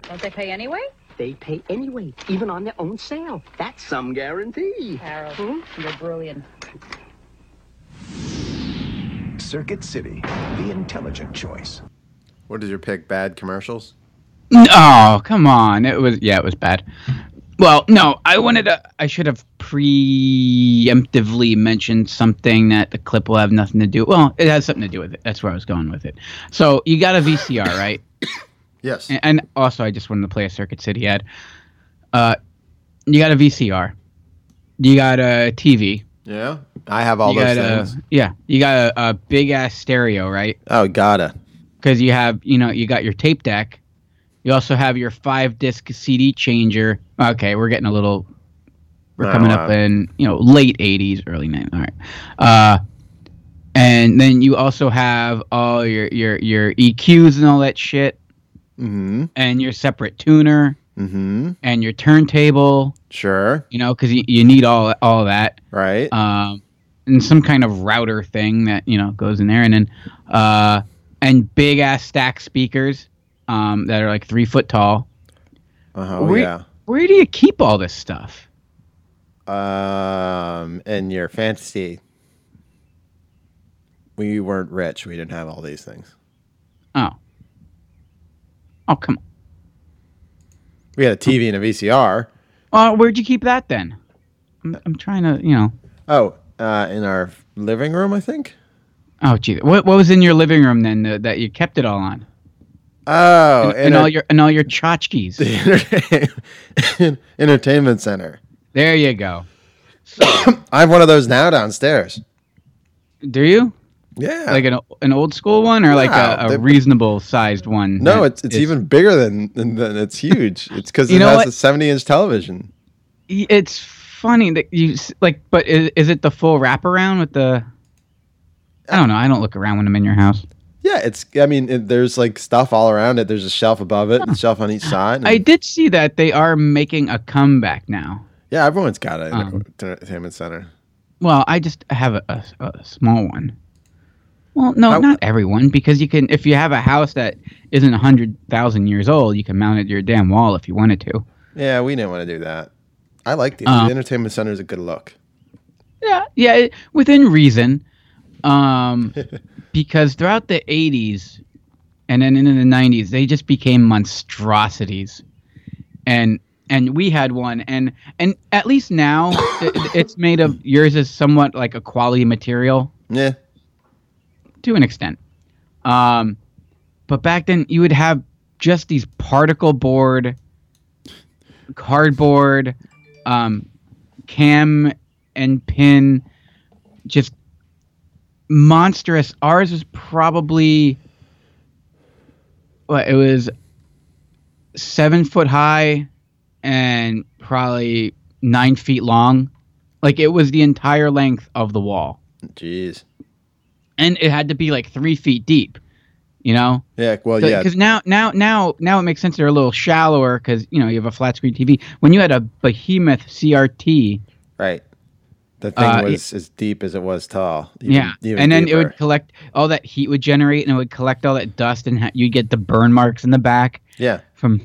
Don't they pay anyway? They pay anyway, even on their own sale. That's some guarantee. Harold, you're brilliant. Circuit City, the intelligent choice. What What is your pick? Bad commercials? No, come on. It was yeah, it was bad. Well, no, I wanted to. I should have preemptively mentioned something that the clip will have nothing to do. Well, it has something to do with it. That's where I was going with it. So you got a VCR, right? Yes. And, and also, I just wanted to play a Circuit City ad. Uh, you got a VCR. You got a TV. Yeah, I have all you those got a- things. yeah, you got a, a big ass stereo, right? Oh, gotta. because you have you know you got your tape deck you also have your five disc cd changer okay we're getting a little we're Oh, coming wow. up in you know late 80s early 90s all right uh and then you also have all your your your EQs and all that shit, Mm-hmm. and your separate tuner, Mm-hmm. and your turntable. Sure. You know, because you, you need all all that. Right. Um, and some kind of router thing that you know goes in there, and then uh, and big ass stack speakers um, that are like three foot tall. Uh-huh. where, yeah. where do you keep all this stuff? Um, and your fantasy. We weren't rich. We didn't have all these things. Oh. Oh come on. We had a TV and a VCR. Uh, where'd you keep that then? I'm, I'm trying to, you know. Oh, uh, in our living room, I think. Oh, gee. What what was in your living room then uh, that you kept it all on? Oh, and, and all your and all your tchotchkes. entertainment, entertainment center. There you go. I have one of those now downstairs. Do you? Yeah. Like an an old school one or like a, a they- reasonable sized one? No, it's it's is- even bigger than than, than it's huge. It's because it has what? a seventy inch television. It's funny that you like, but is, is it the full wraparound with the? I don't know. I don't look around when I'm in your house. Yeah, it's. I mean, it, there's like stuff all around it. There's a shelf above it, and a shelf on each side. I did see that they are making a comeback now. yeah, everyone's got an Um, entertainment center. Well, I just have a, a, a small one. Well, no, How- not everyone, because you can. If you have a house that isn't a hundred thousand years old, you can mount it to your damn wall if you wanted to. Yeah, we didn't want to do that. I like the, Um, the entertainment center is a good look. Yeah, yeah, within reason. Um, because throughout the '80s and then into the '90s, they just became monstrosities, and and we had one, and and at least now it, it's made of yours is somewhat like a quality material. Yeah. to an extent. Um, but back then, you would have just these particle board, cardboard, um, cam and pin, just monstrous. Ours was probably what it was seven foot high and probably nine feet long. Like it was the entire length of the wall Jeez. and it had to be like three feet deep. You know, Yeah. Well, yeah. because now, now, now, now it makes sense. They're a little shallower because you know you have a flat screen TV. When you had a behemoth CRT, Right. The thing Uh, was as deep as it was tall. even- yeah, even and then it would collect all that heat would generate, and it would collect all that dust, and ha- you get the burn marks in the back Yeah. from.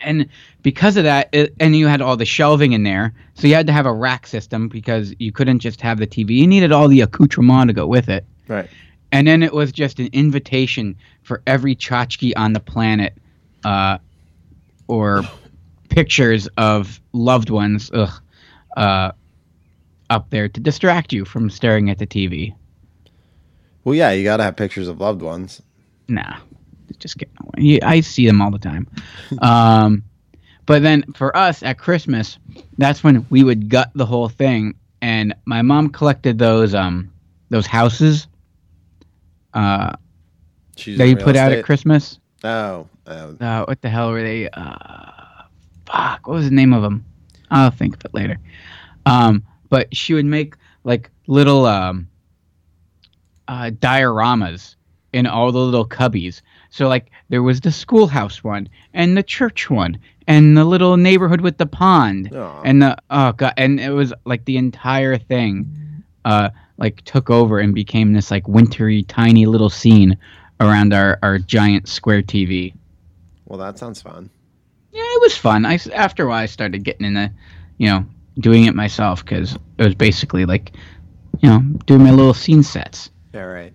And because of that, it, and you had all the shelving in there, so you had to have a rack system because you couldn't just have the TV. You needed all the accoutrement to go with it. Right. And then it was just an invitation for every tchotchke on the planet, uh, or pictures of loved ones, ugh, uh, up there to distract you from staring at the TV. Well, yeah. You got to have pictures of loved ones. Nah, just kidding. I see them all the time. um, but then for us at Christmas, that's when we would gut the whole thing. And my mom collected those um those houses. Uh, She's that you put out at? Christmas. Oh. oh. Uh, what the hell were they? Uh, fuck, what was the name of them? I'll think of it later. Um, but she would make like little um, uh, dioramas in all the little cubbies. So like there was the schoolhouse one and the church one and the little neighborhood with the pond Aw. and the oh god and it was like the entire thing uh like took over and became this like wintry tiny little scene around our our giant square TV. Well, that sounds fun. Yeah, it was fun. I after a while I started getting in the you know, doing it myself because it was basically like, you know, doing my little scene sets. Yeah. Right.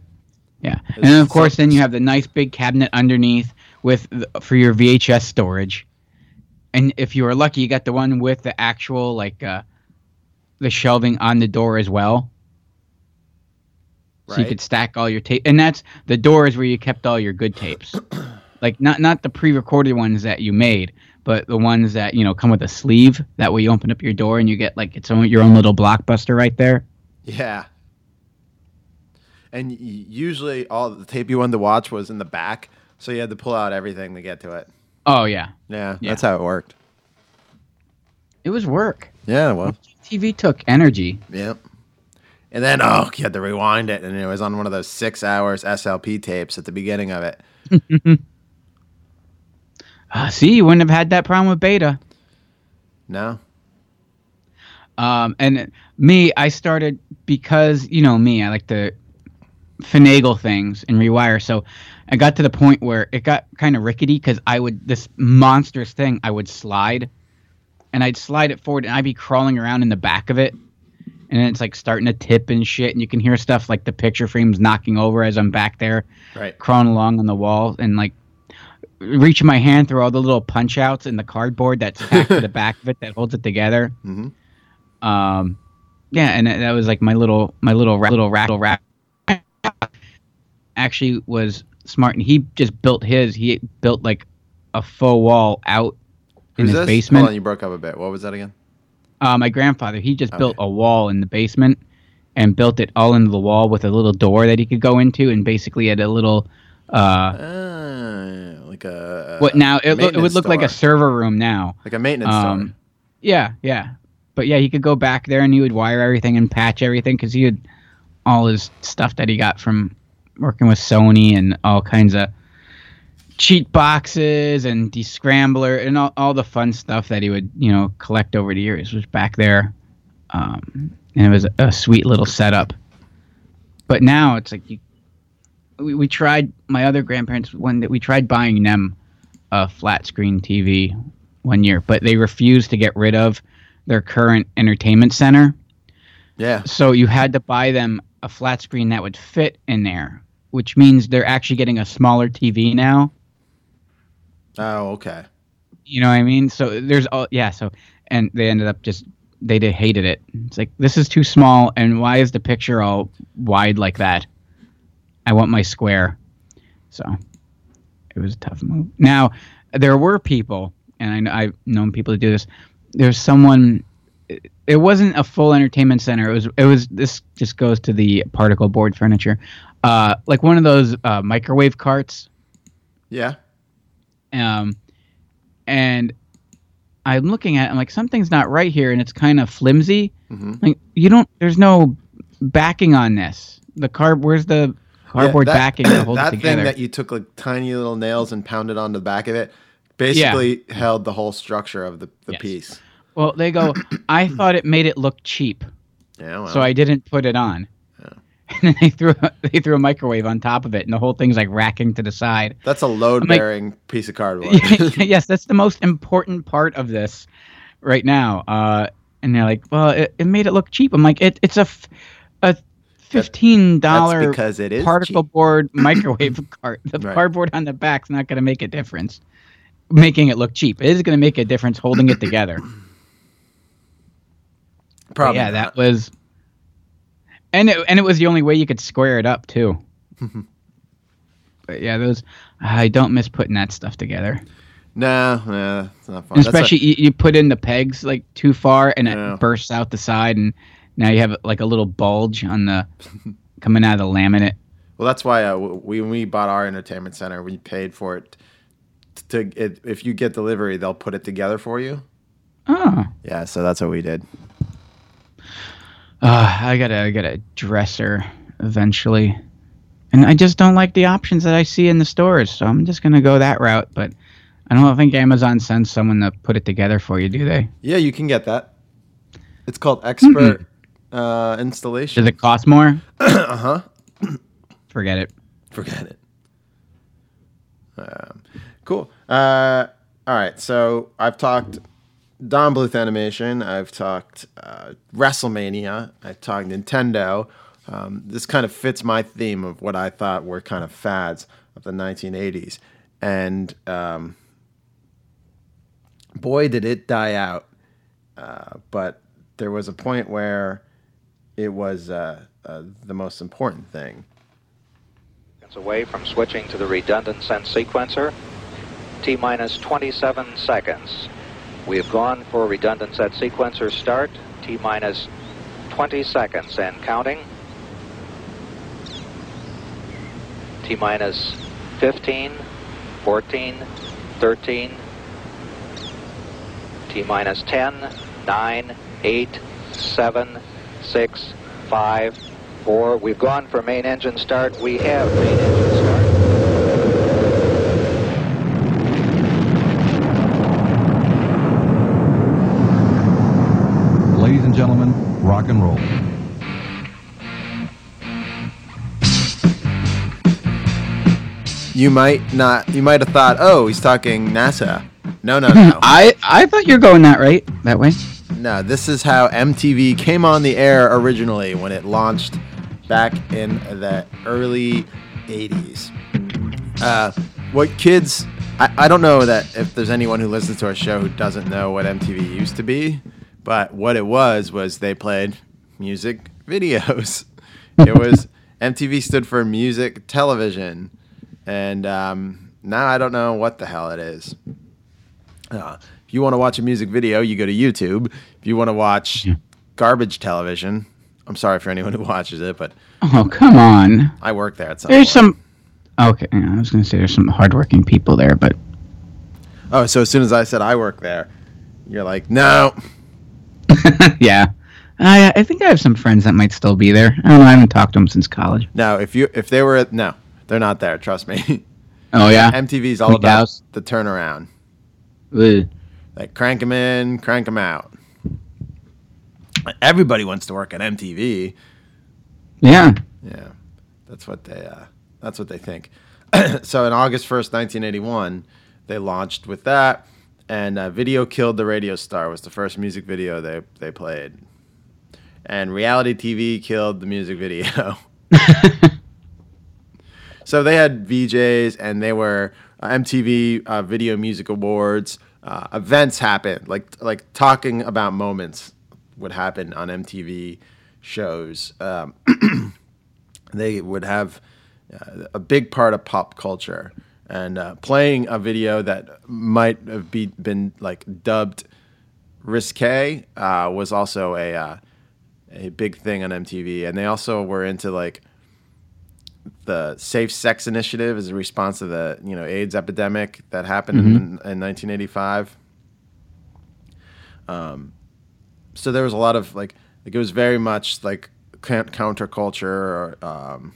Yeah, and then of course then you have the nice big cabinet underneath with the, for your VHS storage, and if you were lucky, you got the one with the actual like uh, the shelving on the door as well. So you could stack all your tape, and that's the door is where you kept all your good tapes, like not not the pre-recorded ones that you made, but the ones that you know come with a sleeve. That way you open up your door and you get like its own your own little blockbuster right there. Yeah. And usually, all the tape you wanted to watch was in the back, so you had to pull out everything to get to it. Oh yeah, Yeah, Yeah. that's how it worked. it was work. Yeah, well, TV took energy. Yep. And then oh, you had to rewind it, and it was on one of those six hours SLP tapes at the beginning of it. Uh, see, you wouldn't have had that problem with beta. No, Um, and me, I started because you know me, I like to finagle things and rewire. So I got to the point where it got kind of rickety because I would this monstrous thing I would slide, and I'd slide it forward, and I'd be crawling around in the back of it, and it's like starting to tip and shit, and you can hear stuff like the picture frames knocking over as I'm back there, right? crawling along on the wall, and like reaching my hand through all the little punch outs in the cardboard that's back to the back of it that holds it together. Mm-hmm. Um, yeah, and that that was like my little my little ra- little rattle rap. Actually, was smart, and he just built his. He built like a faux wall out in Who's his this? basement. Hold on, you broke up a bit. What was that again? Uh, my grandfather, he just built a wall in the basement and built it all into the wall with a little door that he could go into, and basically had a little. Uh, Uh, like a what now? It, lo- it would look like a server room now. like a maintenance Um, store. Yeah, yeah. But yeah, he could go back there and he would wire everything and patch everything because he had all his stuff that he got from working with Sony and all kinds of cheat boxes and descrambler and all, all the fun stuff that he would, you know, collect over the years was back there. Um, and it was a, a sweet little setup. But now it's like you, we, we tried, my other grandparents, one that we tried buying them a flat screen TV one year, but they refused to get rid of their current entertainment center. Yeah. So you had to buy them a flat screen that would fit in there, which means they're actually getting a smaller TV now. Oh, okay. You know what I mean? So there's all yeah. So and they ended up just they did hated it. It's like this is too small, and why is the picture all wide like that? I want my square. So it was a tough move. Now there were people, and I, I've known people to do this. There's someone. it- wasn't a full entertainment center. It was. It was. This just goes to the particle board furniture, uh, like one of those uh, microwave carts Yeah. um, and I'm looking at it, I'm like, something's not right here, and it's kind of flimsy. Mhm. Like, you don't, there's no backing on this. The car, where's the cardboard Yeah, that- backing to hold that it together? thing that you took like tiny little nails and pounded onto the back of it basically held the whole structure of the, the piece. well, they go, I thought it made it look cheap, Yeah. Well, so I didn't put it on. And then they threw they threw a microwave on top of it, and the whole thing's like racking to the side. that's a load bearing piece of cardboard. yes, that's the most important part of this right now. Uh, and they're like, well, it, it made it look cheap. I'm like, it, it's a f- a fifteen dollar because it is particle board microwave cart. The Right. cardboard on the back's not going to make a difference. Making it look cheap it is going to make a difference holding it together. But Probably yeah, that was, and it, and it was the only way you could square it up too. but yeah, those I don't miss putting that stuff together. No, no, it's not fun. And That's a- especially you, you put in the pegs like too far and it bursts out the side and now you have like a little bulge on the coming out of the laminate Well, that's why uh, we, when we bought our entertainment center, we paid for it. To it, if you get delivery, they'll put it together for you. oh Yeah, so that's what we did. uh, i got a i got a dresser eventually and i just don't like the options that i see in the stores so i'm just gonna go that route but i don't think amazon sends someone to put it together for you do they Yeah, you can get that. It's called expert uh, installation. does it cost more uh huh. forget it Forget it. Um, cool. Uh, all right. So I've talked Don Bluth animation. I've talked uh, WrestleMania. I've talked Nintendo. Um, this kind of fits my theme of what I thought were kind of fads of the 1980s. And um, boy, did it die out. Uh, but there was a point where it was uh, uh, the most important thing. seconds away from switching to the redundant set sequencer. T minus 27 seconds. We have gone for redundant set sequencer start. T minus 20 seconds and counting. T minus 15, 14, 13, T minus 10, 9, 8, 7, 6, five, four. We've gone for main engine start. We have main engine start. Ladies and gentlemen, rock and roll. You might not. You might have thought, oh, he's talking NASA. No, no, no. I I thought you're going that right that way. No, this is how MTV came on the air originally when it launched back in the early 80s. Uh, what kids, I, I don't know that if there's anyone who listens to our show who doesn't know what MTV used to be, but what it was was they played music videos. it was MTV stood for music television. And um, now I don't know what the hell it is. Uh, you want to watch a music video, you go to YouTube. If you want to watch garbage television, I'm sorry for anyone who watches it, but Oh come on. I work there at some. There's point. some. Okay, yeah, I was gonna say there's some hardworking people there, but Oh, so as soon as I said I work there, you're like, no. yeah, I I think I have some friends that might still be there. I don't know. I haven't talked to them since college. No, if you if they were no, they're not there. Trust me. Oh yeah. MTV's all about the turnaround. Ugh. Like crank them in, crank them out. Everybody wants to work at MTV. Yeah. Yeah, that's what they uh, that's what they think. so in August first, nineteen eighty one, they launched with that, and uh, "Video Killed the Radio Star" was the first music video they they played, and reality TV killed the music video. so they had VJs, and they were uh, MTV uh, Video Music Awards. Uh, events happen, like like talking about moments would happen on MTV shows. Um, they would have uh, a big part of pop culture and uh, playing a video that might have be, been like dubbed risque uh, was also a uh, a big thing on MTV, and they also were into like the Safe Sex Initiative as a response to the you know AIDS epidemic that happened in, in 1985. Um, so there was a lot of like like it was very much like counterculture or um,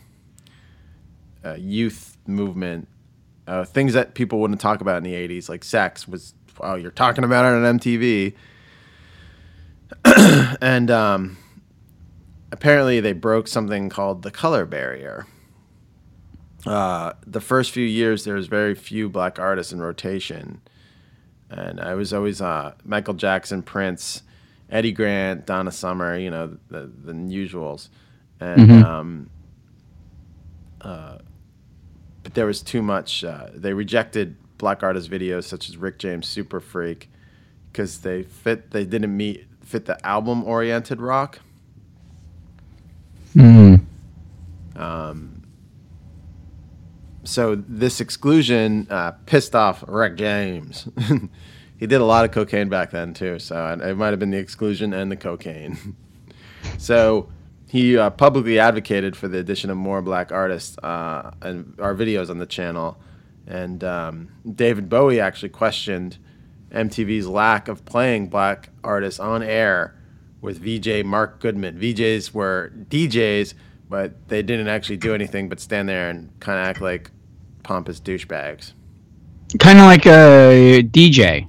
uh, youth movement uh, things that people wouldn't talk about in the 80s like sex was wow you're talking about it on mtv and um, apparently they broke something called the color barrier uh, the first few years there was very few black artists in rotation and I was always uh, Michael Jackson, Prince, Eddie Grant, Donna Summer, you know the the usuals, and Mhm. um, uh, but there was too much. Uh, they rejected black artist videos such as Rick James' Super Freak because they fit they didn't meet fit the album oriented rock. Mm. Um, so this exclusion uh, pissed off Rick James. he did a lot of cocaine back then too, so it might have been the exclusion and the cocaine. so he uh, publicly advocated for the addition of more black artists uh, and our videos on the channel. And um, David Bowie actually questioned MTV's lack of playing black artists on air with VJ Mark Goodman. VJs were DJs, but they didn't actually do anything but stand there and kind of act like pompous douchebags. Kind of like a DJ.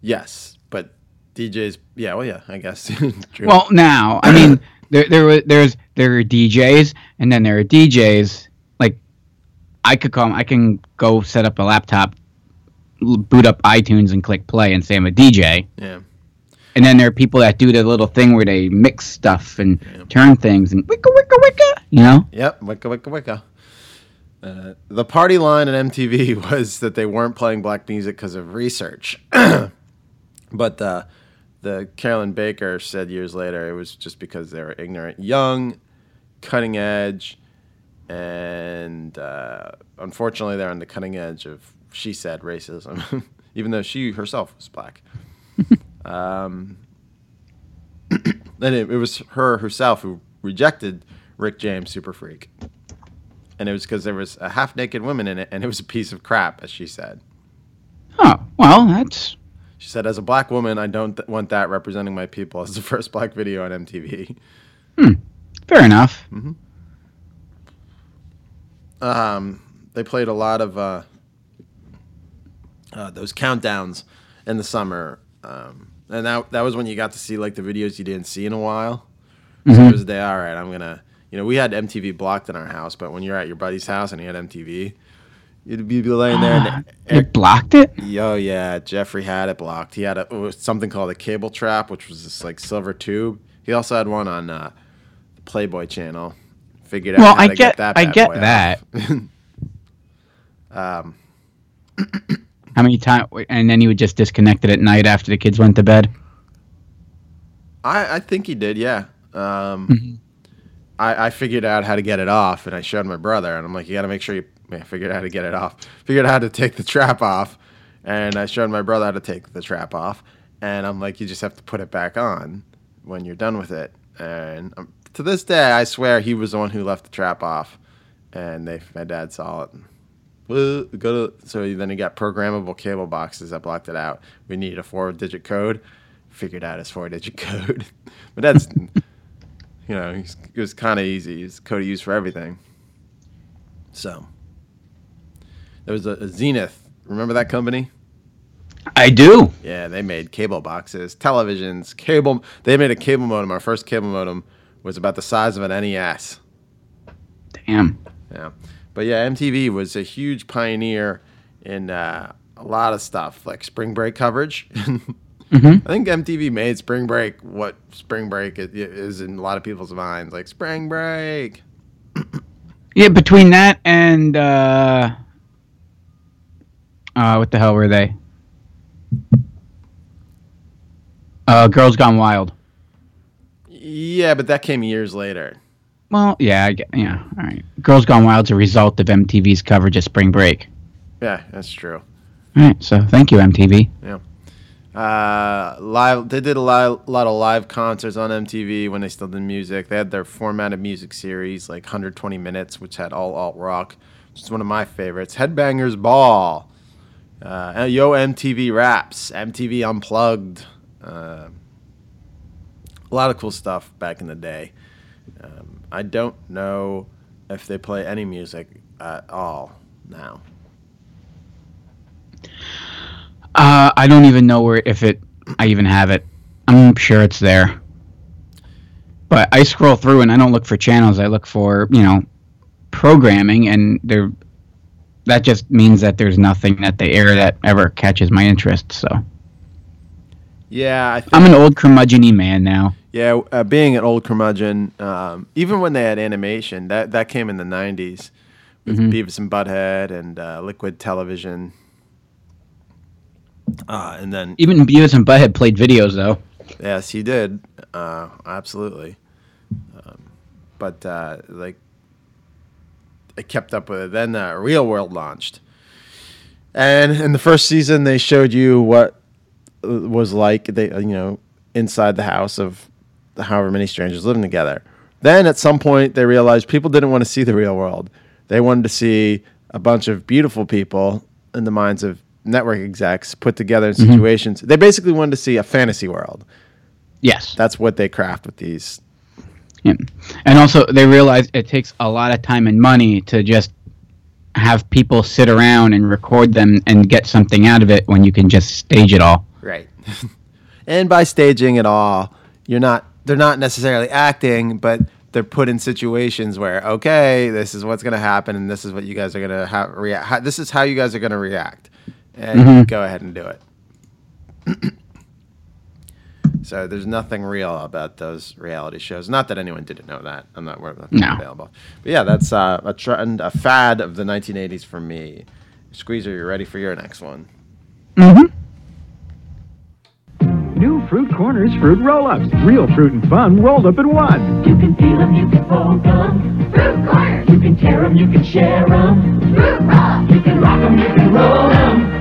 Yes, but DJs, yeah, well, yeah, I guess. Well, now I mean there there was there's there are DJs and then there are DJs like I could call I can go set up a laptop, boot up iTunes and click play and say I'm a DJ. yeah. And then there are people that do the little thing where they mix stuff and turn things and wicka wicka wicka, you know. Yep, wicka wicka wicka. Uh, the party line at MTV was that they weren't playing black music because of research, but uh, the Carolyn Baker said years later it was just because they were ignorant, young, cutting edge, and uh, unfortunately they're on the cutting edge of she said racism, even though she herself was black. um, and it, it was her herself who rejected Rick James Super Freak. And it was because there was a half naked woman in it, and it was a piece of crap, as she said. Oh well, that's She said, "As a black woman, I don't th- want that representing my people." As the first black video on MTV. Hmm. Fair enough. Hmm. um, they played a lot of uh, uh, those countdowns in the summer, um, and that that was when you got to see like the videos you didn't see in a while. So Mhm. it was the day, all right, I'm gonna, you know, we had MTV blocked in our house, but when you're at your buddy's house and he had MTV, you'd be laying there and They blocked it. Yo, yeah, Jeffrey had it blocked. He had a something called a cable trap, which was this like silver tube. He also had one on uh, the Playboy channel. Figured out Well, I to get- that. I get that. um, How many times? And then he would just disconnect it at night after the kids went to bed. I I think he did. Yeah. Um, Mm-hmm. I I figured out how to get it off, and I showed my brother, and I'm like, you got to make sure you. I figured out how to get it off. Figured out how to take the trap off, and I showed my brother how to take the trap off, and I'm like, you just have to put it back on when you're done with it. And um, to this day, I swear he was the one who left the trap off, and they my dad saw it. Well, go to so then he got programmable cable boxes that blocked it out. We needed a four-digit code. Figured out his four-digit code, but that's you know he's, it was kind of easy. It's code used for everything. So there was a, a Zenith. Remember that company? I do. Yeah, they made cable boxes, televisions, cable. They made a cable modem. Our first cable modem was about the size of an NES. Damn. Yeah, but yeah, MTV was a huge pioneer in uh, a lot of stuff like spring break coverage. Mhm. I think MTV made spring break what spring break is in a lot of people's minds, like spring break. Yeah, between that and uh, uh, what the hell were they? Uh, Girls Gone Wild. Yeah, but that came years later. Well, yeah, I get, yeah, all right. Girls Gone Wild's a result of MTV's coverage of Spring Break. Yeah, that's true. All right, so thank you, MTV. Yeah. Uh, live. They did a lot, lot of live concerts on MTV when they still did music. They had their formatted music series, like 120 minutes, which had all alt rock, is one of my favorites. Headbangers Ball, uh, Yo MTV Raps, MTV Unplugged. Uh, a lot of cool stuff back in the day. Um, I don't know if they play any music at all now. Uh, I don't even know where if it. I even have it. I'm sure it's there. But I scroll through and I don't look for channels. I look for you know programming, and there. That just means that there's nothing that they air that ever catches my interest. So Yeah, I think I'm an old curmudgeon man now. Yeah, uh, being an old curmudgeon, um, even when they had animation, that that came in the '90s with Mhm. Beavis and Butthead and uh, Liquid Television, uh, and then Even Beavis and Butthead played videos though. yes, he did, uh, absolutely. Um, but uh, like, I kept up with it. Then uh, Real World launched, and in the first season, they showed you what uh, was like. They you know inside the house of however many strangers living together. Then at some point, they realized people didn't want to see the real world. They wanted to see a bunch of beautiful people in the minds of network execs put together in Mhm. situations. They basically wanted to see a fantasy world. Yes. That's what they craft with these. Yeah. And also, they realize it takes a lot of time and money to just have people sit around and record them and get something out of it when you can just stage it all. Right. and by staging it all, you're not they're not necessarily acting, but they're put in situations where okay, this is what's going to happen and this is what you guys are going to ha- react this is how you guys are going to react. And Mhm. go ahead and do it. so there's nothing real about those reality shows. Not that anyone didn't know that. I'm not aware of that No. available. But yeah, that's uh, a trend, a fad of the 1980s for me. Squeezer, you ready for your next one? Mm-hmm. New Fruit Corners fruit roll-ups. Real fruit and fun rolled up in one. You can peel them, you can fold them. Fruit corners. You can tear them, you can share them. Fruit roll. You can rock them, you can roll them.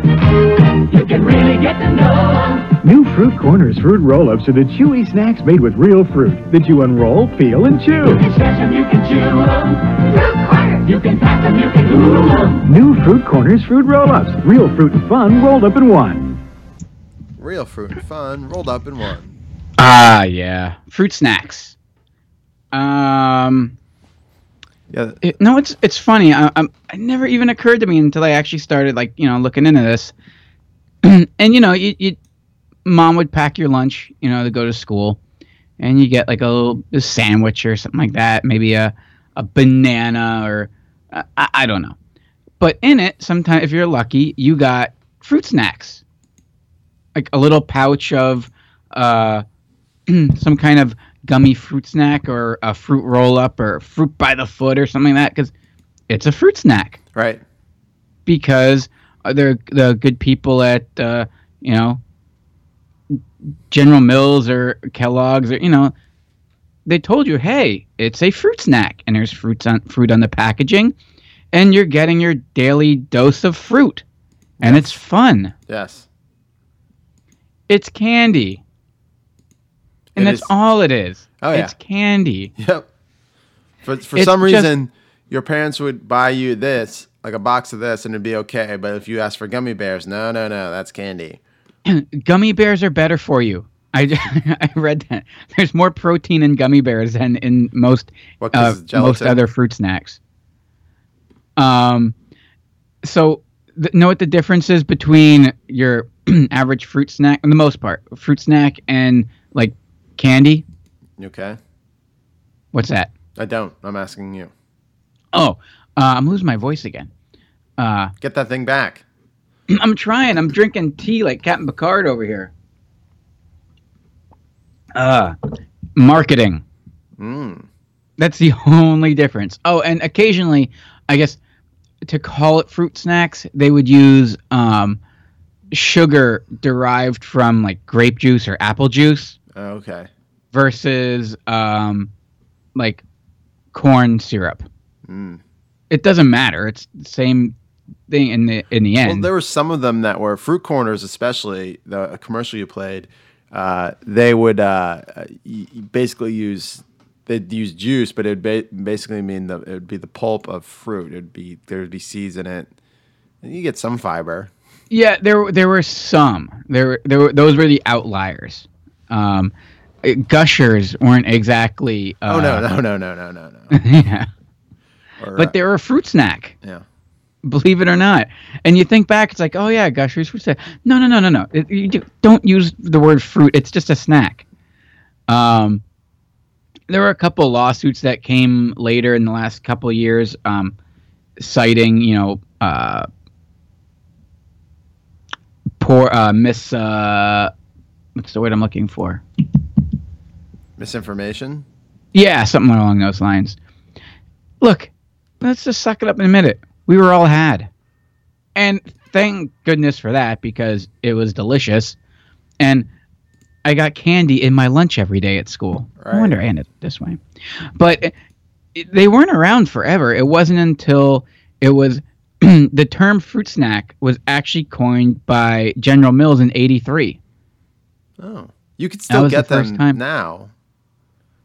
You can really get to know them. New Fruit Corners fruit roll-ups are the chewy snacks made with real fruit that you unroll, peel, and chew. You chew. can stretch them, you can chew them. Fruit corners. You can pass them, you can ooh them. New Fruit Corners fruit roll-ups. Real fruit and fun rolled up in one. Real fruit and fun rolled up in one. Ah, yeah. Fruit snacks. Um, yeah. it, no, it's it's funny. I, I'm, it never even occurred to me until I actually started like you know looking into this. and you know, you, you mom would pack your lunch, you know, to go to school, and you get like a little a sandwich or something like that, maybe a a banana or uh, I, I don't know. But in it, sometimes if you're lucky, you got fruit snacks, like a little pouch of uh, some kind of gummy fruit snack or a fruit roll up or fruit by the foot or something like that because it's a fruit snack. Right. Because they're the good people at uh, you know General Mills or Kellogg's or you know they told you, hey, it's a fruit snack and there's fruits on fruit on the packaging, and you're getting your daily dose of fruit, and it's fun. Yes. It's candy. And It that's is. all it is. Oh, yeah. It's candy. Yep. For for It's some just- reason, your parents would buy you this, like a box of this, and it'd be okay. But if you ask for gummy bears, no, no, no, that's candy. gummy bears are better for you. I, I read that. There's more protein in gummy bears than in most What, uh, most other fruit snacks. Um, so th- know what the difference is between your average fruit snack, for the most part, fruit snack and like candy. Okay? What's that? I don't. I'm asking you. Oh, uh, I'm losing my voice again. Uh, Get that thing back. I'm trying. I'm drinking tea like Captain Picard over here. Uh, marketing. Mm. That's the only difference. Oh, and occasionally, I guess to call it fruit snacks, they would use um, sugar derived from like grape juice or apple juice Oh, okay. versus um, like corn syrup. Mm. It doesn't matter. It's the same thing in the in the end. Well, there were some of them that were fruit corners, especially the commercial you played. Uh, they would uh, basically use they'd use juice, but it'd ba- basically mean the it would be the pulp of fruit. It'd be there would be seeds in it, and you get some fiber. Yeah, there there were some. There there were, those were the outliers. Um, uh, gushers weren't exactly. Uh, oh no no no no no no no. yeah, Or, but uh, they were a fruit snack. yeah. Believe it or not, and you think back, it's like, oh yeah, gushers fruit snack. No no no no no. It, you do, don't use the word fruit. It's just a snack. Um, there were a couple lawsuits that came later in the last couple years, um, citing you know uh, poor uh, miss uh, what's the word I'm looking for? Misinformation. Yeah, something along those lines. Look, let's just suck it up and admit it. We were all had. And thank goodness for that because it was delicious. And I got candy in my lunch every day at school. No Right. wonder I ended up this way. But it, it- they weren't around forever. It wasn't until it was the term fruit snack was actually coined by General Mills in 83. Oh, you could still was the get them time. now.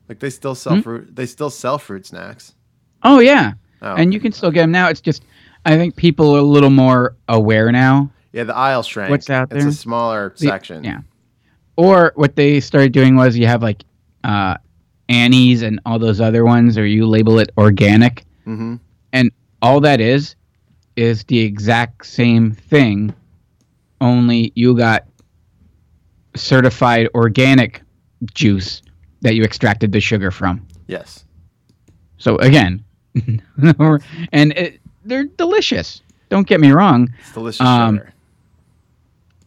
Like they still sell Hmm? fruit. They still sell fruit snacks. Oh yeah, Oh, and you can still get them now. It's just I think people are a little more aware now. Yeah, the aisle shrank. What's out there? It's a smaller The- section. yeah. Or what they started doing was you have like uh, Annie's and all those other ones, or you label it organic, Mm-hmm. and all that is is the exact same thing, only you got certified organic juice that you extracted the sugar from. Yes. So again, and it, they're delicious. Don't get me wrong. It's delicious Um, sugar.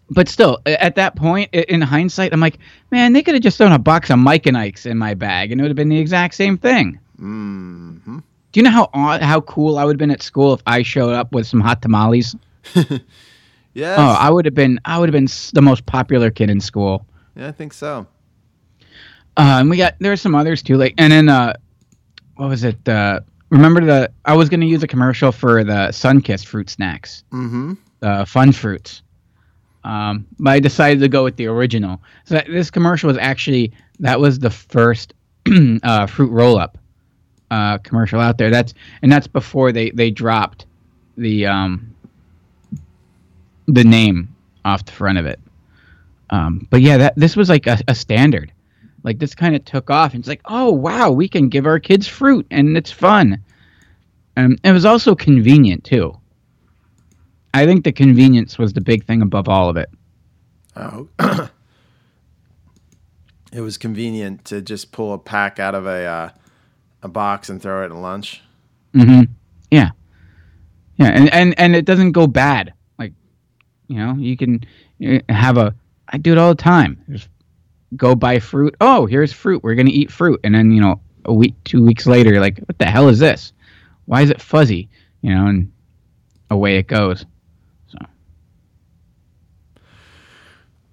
But still, at that point, in hindsight, I'm like, man, they could have just thrown a box of Mike and Ike's in my bag, and it would have been the exact same thing. Mm-hmm. Do you know how how cool I would have been at school if I showed up with some hot tamales? Yes. Oh, I would have been I would have been the most popular kid in school. yeah, I think so. Uh, and we got there are some others too, like and then uh, what was it? Uh, remember the I was gonna use a commercial for the Sunkist fruit snacks, Mm-hmm. uh, Fun Fruits. Um, but I decided to go with the original. So that, this commercial was actually that was the first uh, fruit roll up uh, commercial out there. That's and that's before they they dropped the um, the name off the front of it. Um, but yeah, that this was like a, a standard. like this kind of took off and it's like oh wow we can give our kids fruit and it's fun um, it was also convenient too i think the convenience was the big thing above all of it Oh. it was convenient to just pull a pack out of a uh, a box and throw it in lunch. hmm Yeah. Yeah, and, and and it doesn't go bad. Like, you know, you can uh, have a. I do it all the time. Just go buy fruit. Oh, here's fruit. We're gonna eat fruit, and then you know, a week, two weeks later, you're like, what the hell is this? Why is it fuzzy? You know, and away it goes. So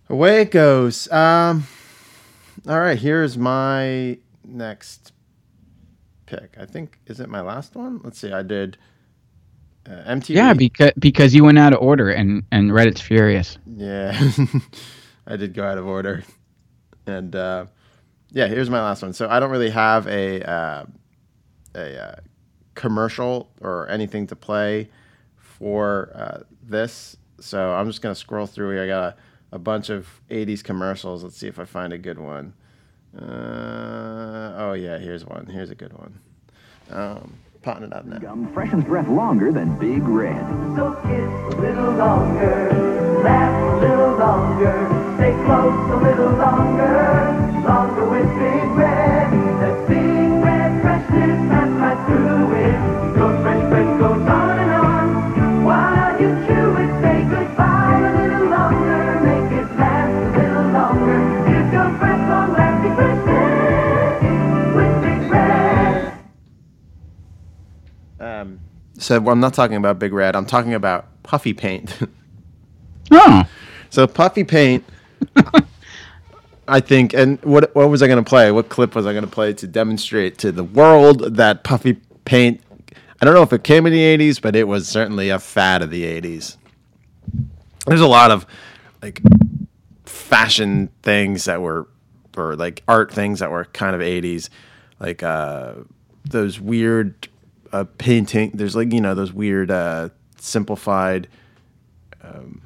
away it goes. Um, all right, here's my next pick. I think is it my last one? Let's see. I did uh, MTV. Yeah, because because you went out of order, and and Reddit's furious. Yeah, I did go out of order, and uh, yeah, here's my last one. So I don't really have a uh, a uh, commercial or anything to play for uh, this, so I'm just gonna scroll through here. I got a, a bunch of '80s commercials. Let's see if I find a good one. Uh, oh yeah, here's one. Here's a good one. Um, potting it up now. Gum freshens breath longer than Big Red. So kiss a little longer, laugh a little longer, stay close a little longer, longer with Big Red. That Big Red freshness so well, I'm not talking about Big Red. I'm talking about Puffy Paint. oh. So Puffy Paint, I think, and what what was I going to play? What clip was I going to play to demonstrate to the world that Puffy Paint? I don't know if it came in the '80s, but it was certainly a fad of the '80s. There's a lot of like fashion things that were, or like art things that were kind of '80s, like uh, those weird uh, painting. There's like you know those weird uh, simplified um,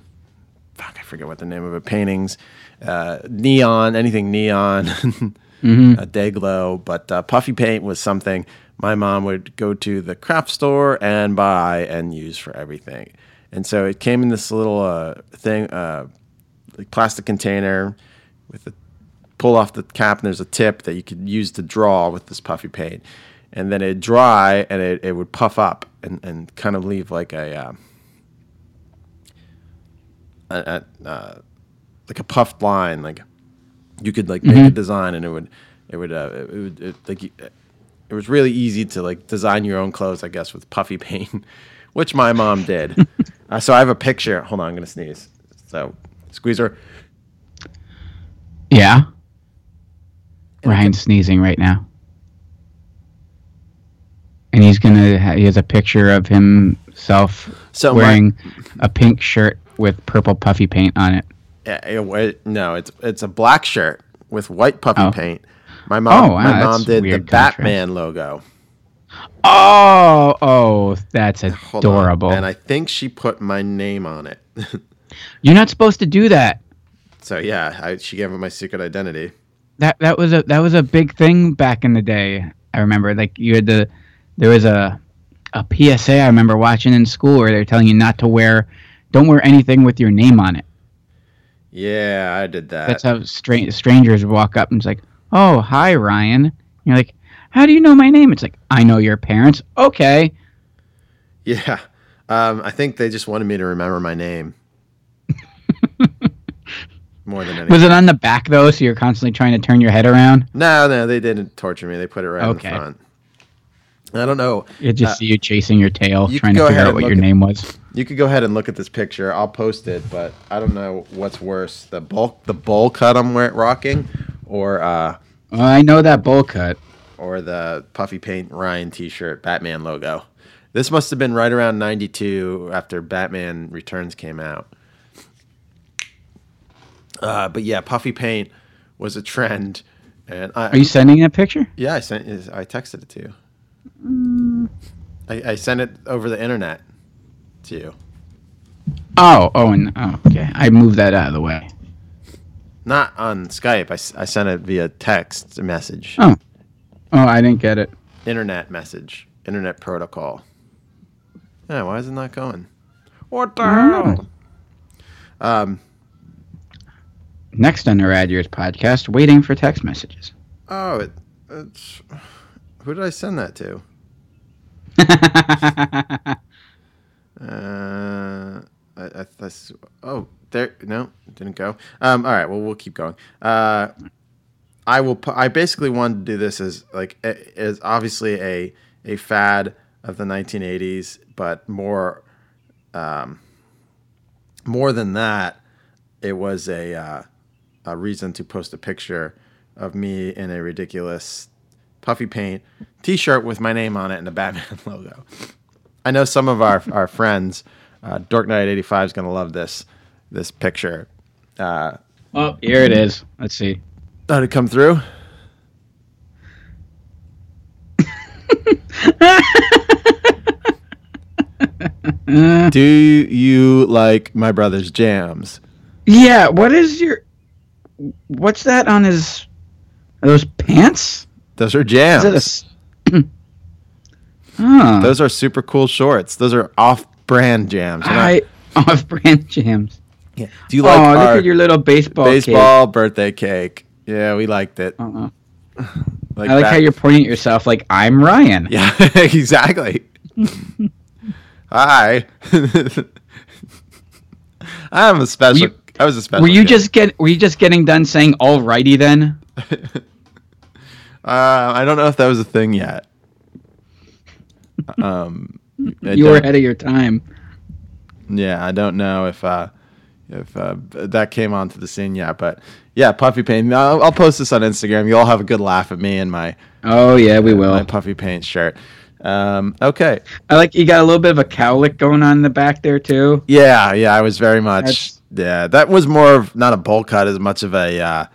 fuck, I forget what the name of it. Paintings, uh, neon, anything neon, Mhm. uh, Day-Glo. But uh, puffy paint was something my mom would go to the craft store and buy and use for everything. And so it came in this little uh, thing, uh, like plastic container with a pull off the cap and there's a tip that you could use to draw with this puffy paint. And then it'd dry and it, it would puff up and, and kind of leave like a, uh, a, uh, like a puffed line. Like you could like make a Mhm. design and it would it would uh, it would it, like it was really easy to like design your own clothes, I guess, with puffy paint, which my mom did. uh, so I have a picture. Hold on, I'm gonna sneeze. So squeezer. Yeah. Ryan's sneezing right now. And he's gonna. Ha- he has a picture of himself So my- wearing a pink shirt with purple puffy paint on it. Yeah, it, no, it's it's a black shirt with white puffy Oh. paint. My mom, Oh, wow, my mom did the contrast. Batman logo. Oh, oh, that's adorable. And I think she put my name on it. You're not supposed to do that. so yeah, I, she gave me my secret identity. That that was a that was a big thing back in the day. I remember, like you had the there was a a PSA I remember watching in school where they're telling you not to wear, don't wear anything with your name on it. Yeah, I did that. That's how stra- strangers walk up and it's like, "Oh, hi, Ryan." You're like, "How do you know my name?" It's like, "I know your parents." Okay. Yeah. Um, I think they just wanted me to remember my name. More than anything. Was it on the back though, so you're constantly trying to turn your head around? No, no, they didn't torture me. They put it right Okay. in the front. I don't know. You just Uh, see you chasing your tail, you trying to figure out what your at- name was. You could go ahead and look at this picture. I'll post it, but I don't know what's worse: the bowl, the bowl cut I'm wearing, rocking, or uh, Well, I know that bowl cut. or the puffy paint Ryan T-shirt Batman logo. This must have been right around '92 after Batman Returns came out. Uh, but yeah, puffy paint was a trend, and I, Are you sending that picture? Yeah, I sent. I texted it to you. I, I sent it over the internet to you. Oh, oh, and oh, okay. I moved that out of the way. Not on Skype. I, I sent it via text message. Oh. Oh, I didn't get it. Internet message. Internet protocol. Yeah, why is it not going? What the Mm. hell? Um, Next on the Rad Years podcast, waiting for text messages. oh, it, it's. Who did I send that to? Uh, I, I, that's, oh, there. No, didn't go. Um, all right. Well, we'll keep going. Uh, I will. pu- I basically wanted to do this as like a- as obviously a a fad of the 1980s, but more, um, more than that, it was a uh, a reason to post a picture of me in a ridiculous puffy paint T-shirt with my name on it and a Batman logo. I know some of our our friends, uh, Dork Knight eighty five is going to love this this picture. Uh, Oh, here it is. Let's see. Did it come through? Do you like my brother's jams? Yeah, what is your. What's that on his. Are those pants? Those are jams. Is it a s- Oh. Those are super cool shorts. Those are off-brand jams. They're not- off brand jams. Yeah. Do you like oh, look at your little baseball baseball birthday cake? Yeah, we liked it. Uh-uh. Like I like that- how you're pointing at yourself like I'm Ryan. Yeah, exactly. Hi. I'm a special. you- I was a special. Were you kid. just get were you just getting done saying alrighty then? Uh, I don't know if that was a thing yet. Um, you were ahead of your time. Yeah, I don't know if uh, if uh, that came onto the scene yet, but yeah, puffy paint. I'll, I'll post this on Instagram. You'll have a good laugh at me and my Oh yeah, we uh, will. my puffy paint shirt. Um, okay. I like you got a little bit of a cowlick going on in the back there too. Yeah, yeah, I was very much. yeah, that was more of not a bowl cut as much of a uh,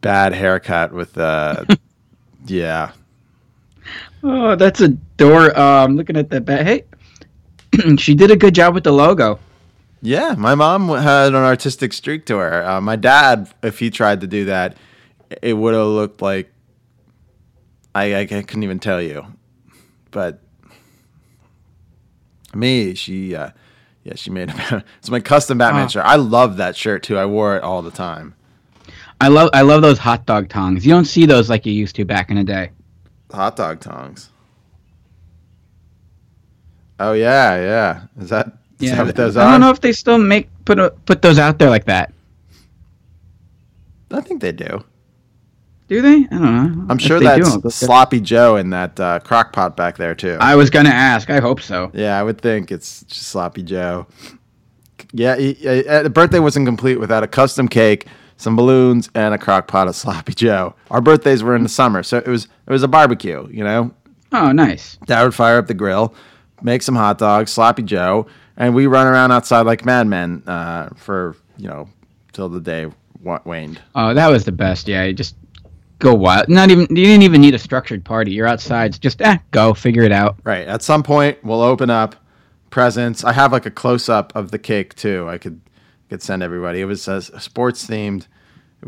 bad haircut with. Uh, yeah, Oh, that's a door. Um, looking at that back. Hey, she did a good job with the logo. yeah. My mom had an artistic streak to her. Uh, my dad, if he tried to do that, it would have looked like. I, I couldn't even tell you, but me, she, uh, yeah, she made a, it's my custom Batman Ah. shirt. I love that shirt too. I wore it all the time. I love I love those hot dog tongs. You don't see those like you used to back in the day. Hot dog tongs. Oh yeah, yeah. Is that, is that what those I are? don't know if they still make put a, put those out there like that. I think they do. Do they? I don't know. I'm If sure do, that's go sloppy Joe in that uh, crock pot back there too. I was gonna ask. I hope so. yeah, I would think it's just sloppy Joe. Yeah, he, he- uh, the birthday wasn't complete without a custom cake, some balloons, and a crock pot of sloppy Joe. Our birthdays were in the summer, so it was it was a barbecue. You know, Oh, nice. Dad would fire up the grill, make some hot dogs, sloppy Joe, and we run around outside like madmen uh, for you know till the day wa- waned. Oh, that was the best. Yeah, you just go wild. Not even you didn't even need a structured party. You're outside. Just eh, go figure it out. Right. At some point, we'll open up presents. I have like a close up of the cake too. I could could send everybody. It was a sports themed.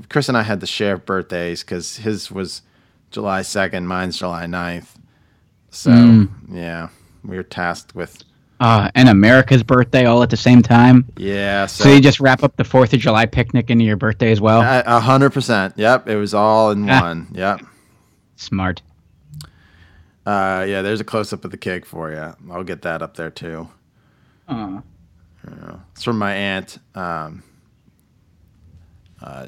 Chris and I had to share of birthdays because his was July second, mine's July 9th. So Mm. yeah, we were tasked with Uh, and America's birthday all at the same time. yeah. So, So, you just wrap up the Fourth of July picnic into your birthday as well. A hundred percent. Yep, it was all in Ah. one. Yep. Smart. Uh, yeah, there's a close up of the cake for you. I'll get that up there too. Aw. It's from my aunt, um, uh,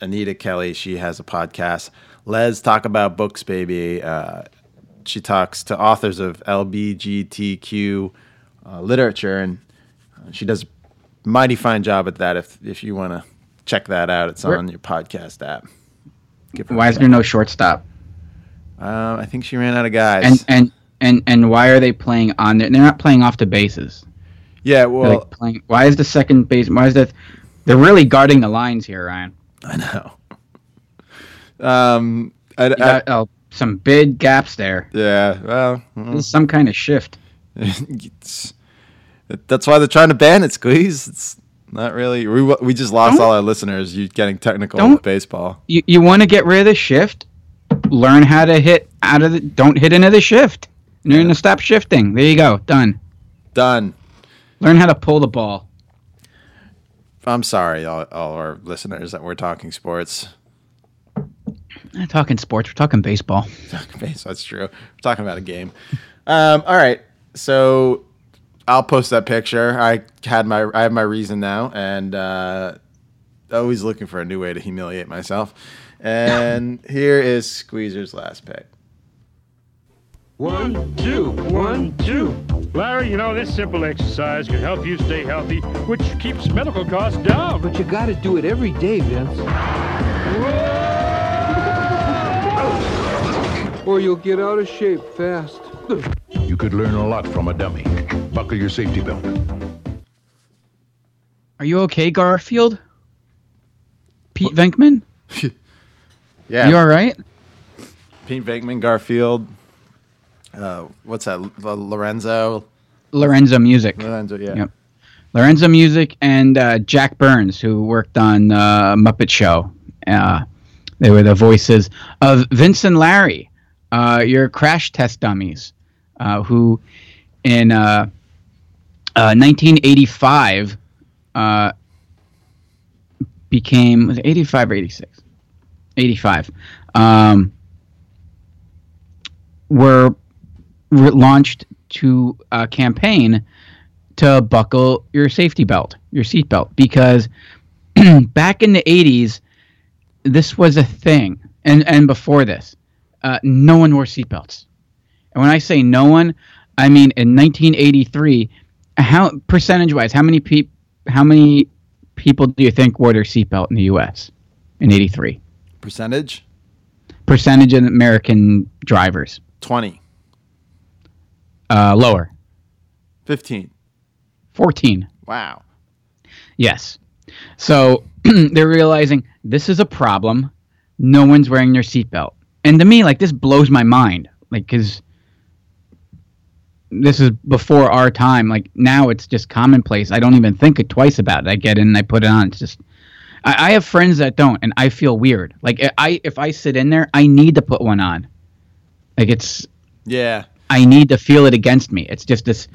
Anita Kelly. She has a podcast. Les talk about books, baby. Uh, she talks to authors of LBGTQ uh, literature, and uh, she does a mighty fine job at that. If if you want to check that out, it's Where- on your podcast app. Why is there no shortstop? Uh, I think she ran out of guys. And and and and why are they playing on? There? They're not playing off the bases. Yeah, well, like, playing. Why is the second base? Why is that? They're really guarding the lines here, Ryan. I know. Um, I, You got oh, some big gaps there. yeah, well, This is some kind of shift. that's why they're trying to ban it, squeeze. It's Not really. We we just lost all our listeners. You getting technical with baseball. You you want to get rid of the shift? Learn how to hit out of the. Don't hit into the shift. You're gonna stop shifting. There you go. Done. Done. Learn how to pull the ball. I'm sorry, all, all our listeners, that we're talking sports. Not talking sports. We're talking baseball. Talking base. That's true. We're talking about a game. Um, all right. So I'll post that picture. I had my I have my reason now, and uh, always looking for a new way to humiliate myself. And here is Squeezer's last pick. One, two, one, two. Larry, you know, this simple exercise can help you stay healthy, which keeps medical costs down. But you gotta do it every day, Vince. Or you'll get out of shape fast. You could learn a lot from a dummy. Buckle your safety belt. Are you okay, Garfield? Pete Venkman? Yeah. You all right? Pete Venkman, Garfield. Uh, what's that? L- Lorenzo. Lorenzo Music. Lorenzo, yeah. Yep. Lorenzo Music and uh, Jack Burns, who worked on uh, Muppet Show. Uh, they were the voices of Vince and Larry, uh, your crash test dummies, uh, who in uh, uh, 1985 uh, became was it 85 or 86? 85. Um, were re- launched to a campaign to buckle your safety belt, your seat belt, because back in the 80s, this was a thing. And, and before this, uh, no one wore seatbelts. And when I say no one, I mean in 1983, how percentage wise, how many peop, how many people do you think wore their seatbelt in the U.S. in '83? Percentage? Percentage of American drivers 20. Uh, lower, 15. 14. Wow. Yes. So they're realizing this is a problem. No one's wearing their seatbelt. And to me, like, this blows my mind. Like, because this is before our time. Like, now it's just commonplace. I don't even think it twice about it. I get in and I put it on. It's just. I, I have friends that don't, and I feel weird. Like, I if I sit in there, I need to put one on. Like, it's. Yeah. I need to feel it against me. It's just this.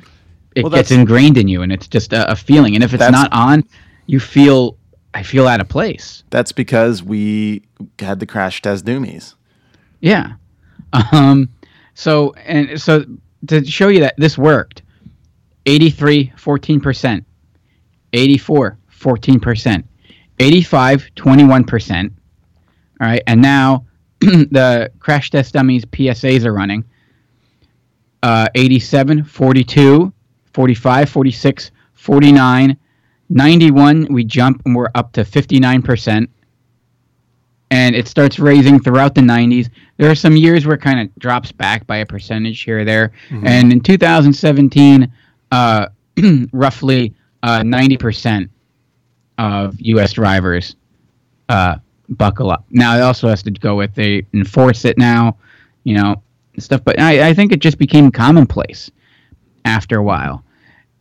It Well, gets ingrained in you, and it's just a, a feeling. And if it's not on, you feel. I feel out of place. That's because we had the crash test doomies. Yeah. Um. So and so to show you that this worked, 83, 14 percent, 84, 14 percent, 85, 21 percent. All right, and now the crash test dummies PSAs are running. Uh, 87, 42, 45, 46, 49, 91. We jump and we're up to 59 percent and it starts raising throughout the 90s. There are some years where it kind of drops back by a percentage here or there. Mhm. And in 2017, uh, roughly uh, 90% of U.S. drivers uh, buckle up. Now, it also has to go with they enforce it now, you know, and stuff. But I, I think it just became commonplace after a while.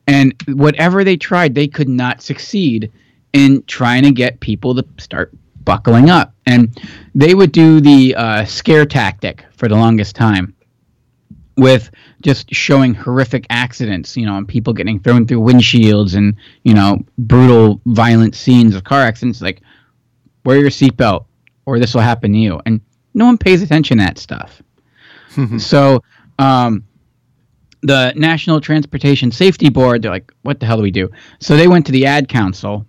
And whatever they tried, they could not succeed in trying to get people to start buckling up. And they would do the uh, scare tactic for the longest time with just showing horrific accidents, you know, and people getting thrown through windshields and, you know, brutal, violent scenes of car accidents. Like, wear your seatbelt or this will happen to you. And no one pays attention to that stuff. So, um, the National Transportation Safety Board, they're like, what the hell do we do? So they went to the Ad Council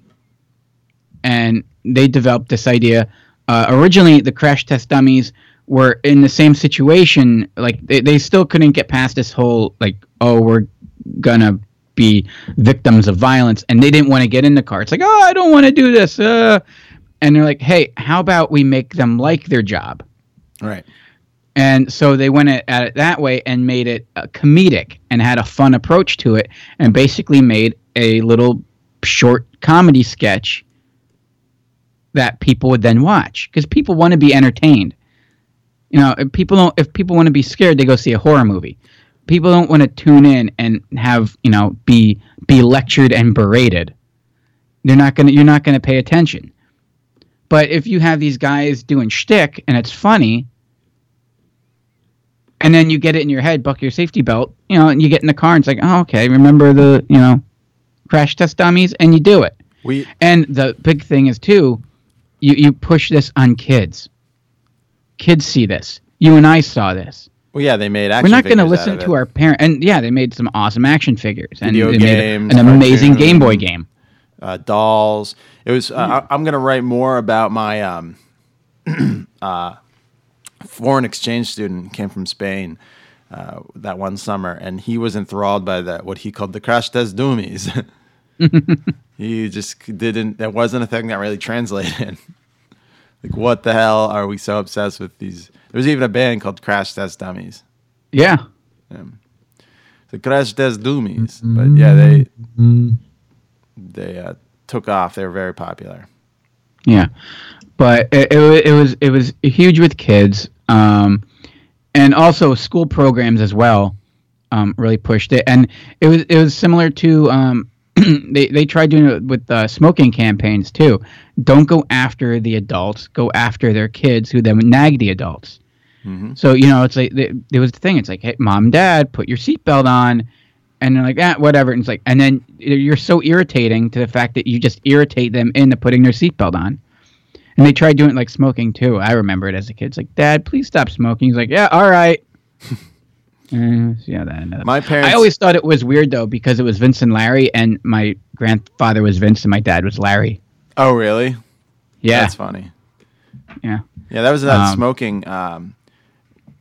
and they developed this idea. Uh, originally, the crash test dummies were in the same situation. Like, they, they still couldn't get past this whole, like, oh, we're gonna be victims of violence. And they didn't want to get in the car. It's like, oh, I don't want to do this. Uh. And they're like, hey, how about we make them like their job? Right. And so they went at it that way and made it uh, comedic and had a fun approach to it and basically made a little short comedy sketch that people would then watch because people want to be entertained. You know, if people don't if people want to be scared, they go see a horror movie. People don't want to tune in and have, you know, be be lectured and berated. they're not gonna you're not gonna pay attention. But if you have these guys doing shtick and it's funny, and then you get it in your head, buck your safety belt, you know, and you get in the car and it's like, oh, okay, remember the, you know, crash test dummies, and you do it. We And the big thing is too, you you push this on kids. Kids see this. You and I saw this. Well, yeah, they made. We're not going to listen to our parent. And yeah, they made some awesome action figures and Video they made games, an amazing cartoon, Game Boy game. uh, dolls. It was. Uh, I, I'm gonna write more about my um, uh, foreign exchange student came from Spain uh, that one summer, and he was enthralled by that what he called the crash test dummies. he just didn't. That wasn't a thing that really translated. like, what the hell are we so obsessed with these? There was even a band called Crash Test Dummies. Yeah. The Crash Test Doomies, but yeah, they they uh, took off. They were very popular. Yeah, but it, it, it was it was huge with kids, um, and also school programs as well. Um, really pushed it, and it was it was similar to um, they they tried doing it with uh, smoking campaigns too. Don't go after the adults, go after their kids, who then nag the adults. So you know, it's like th- there was the thing. It's like, hey, mom, dad, put your seatbelt on, and they're like, ah, whatever. And it's like, and then you're so irritating to the fact that you just irritate them into putting their seatbelt on. And they tried doing it like smoking too. I remember it as a kid. It's like, Dad, please stop smoking. He's like, Yeah, all right. And, yeah, that. ended up- My parents- I always thought it was weird though because it was Vince and Larry, and my grandfather was Vince and my dad was Larry. Oh, really? Yeah. that's funny. Yeah. Yeah, that was about Um, smoking. Um,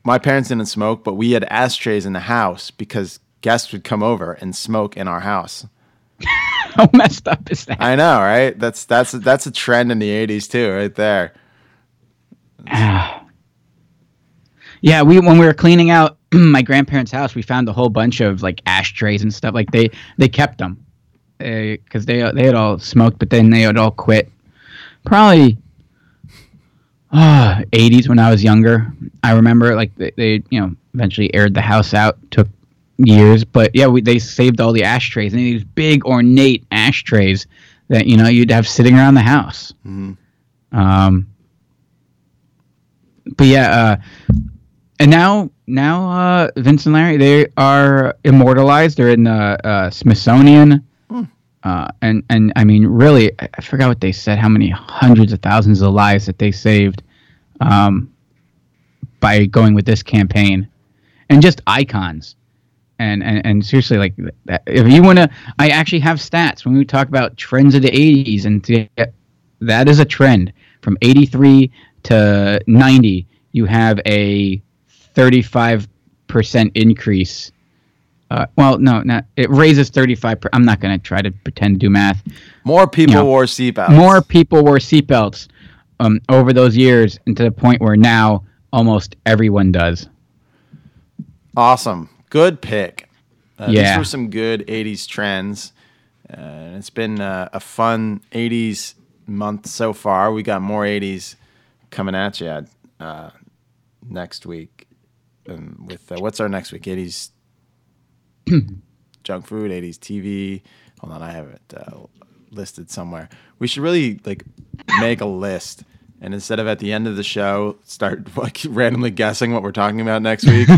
my parents didn't smoke, but we had ashtrays in the house because guests would come over and smoke in our house. How messed up is that? I know, right? That's that's that's a trend in the '80s too, right there. Yeah, we when we were cleaning out my grandparents' house, we found a whole bunch of like ashtrays and stuff. Like they they kept them because they they had all smoked, but then they had all quit. Probably uh, 80s when I was younger. I remember like they, they you know eventually aired the house out. Took years, but yeah, we, they saved all the ashtrays and these big ornate ashtrays that you know you'd have sitting around the house. Um, but yeah, uh, and now now uh, Vince and Larry they are immortalized. They're in the uh, Smithsonian. Uh, and and I mean, really, I I forgot what they said. How many hundreds of thousands of lives that they saved um, by going with this campaign, and just icons. And and, and seriously, like that, if you want to, I actually have stats when we talk about trends of the '80s, and to, that is a trend from '83 to '90. You have a 35 percent increase. Uh, well, no, not it raises 35. Per, I'm not going to try to pretend to do math. More people You know, wore seatbelts. More people wore seatbelts um, over those years, and to the point where now almost everyone does. Awesome. Good pick. Uh, These were some good 80s trends. Uh, and it's been uh, a fun 80s month so far. We got more 80s coming at you uh, next week. Um, with uh, what's our next week? 80s junk food, 80s TV. Hold on, I have it uh, listed somewhere. We should really like make a list. And instead of at the end of the show, start like randomly guessing what we're talking about next week.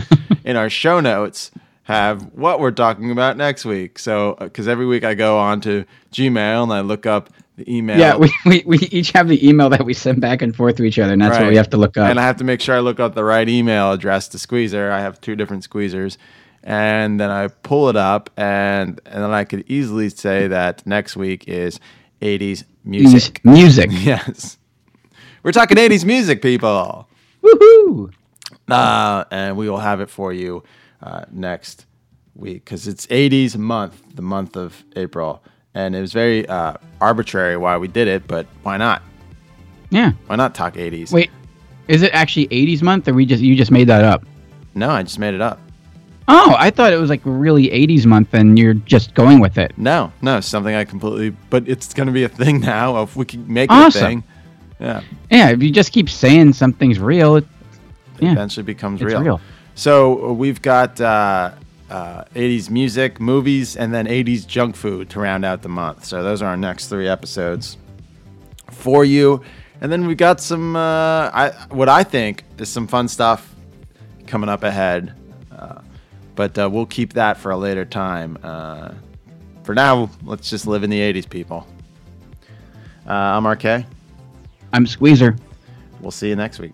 In our show notes, have what we're talking about next week. So, uh, because every week I go on to Gmail and I look up the email. Yeah, we, we, we each have the email that we send back and forth to each other, and that's what we have to look up. And I have to make sure I look up the right email address to Squeezer. I have two different Squeezers. And then I pull it up, and, and then I could easily say that next week is 80s music. music. yes. We're talking 80s music, people. Woohoo! Uh, and we will have it for you uh, next week because it's 80s month, the month of April. And it was very uh, arbitrary why we did it, but why not? Yeah. Why not talk 80s? Wait, is it actually 80s month, or we just you just made that up? No, I just made it up. Oh, I thought it was like really 80s month, and you're just going with it. No, no, something I completely, but it's going to be a thing now. If we can make Awesome. it a thing, yeah, Yeah, if you just keep saying something's real, it, yeah, eventually becomes real. real. So uh, we've got uh, uh, 80s music, movies, and then 80s junk food to round out the month. So those are our next three episodes for you. And then we've got some, uh, I, what I think is some fun stuff coming up ahead. Uh, but uh, we'll keep that for a later time. Uh, for now, let's just live in the 80s, people. Uh, I'm RK. I'm Squeezer. We'll see you next week.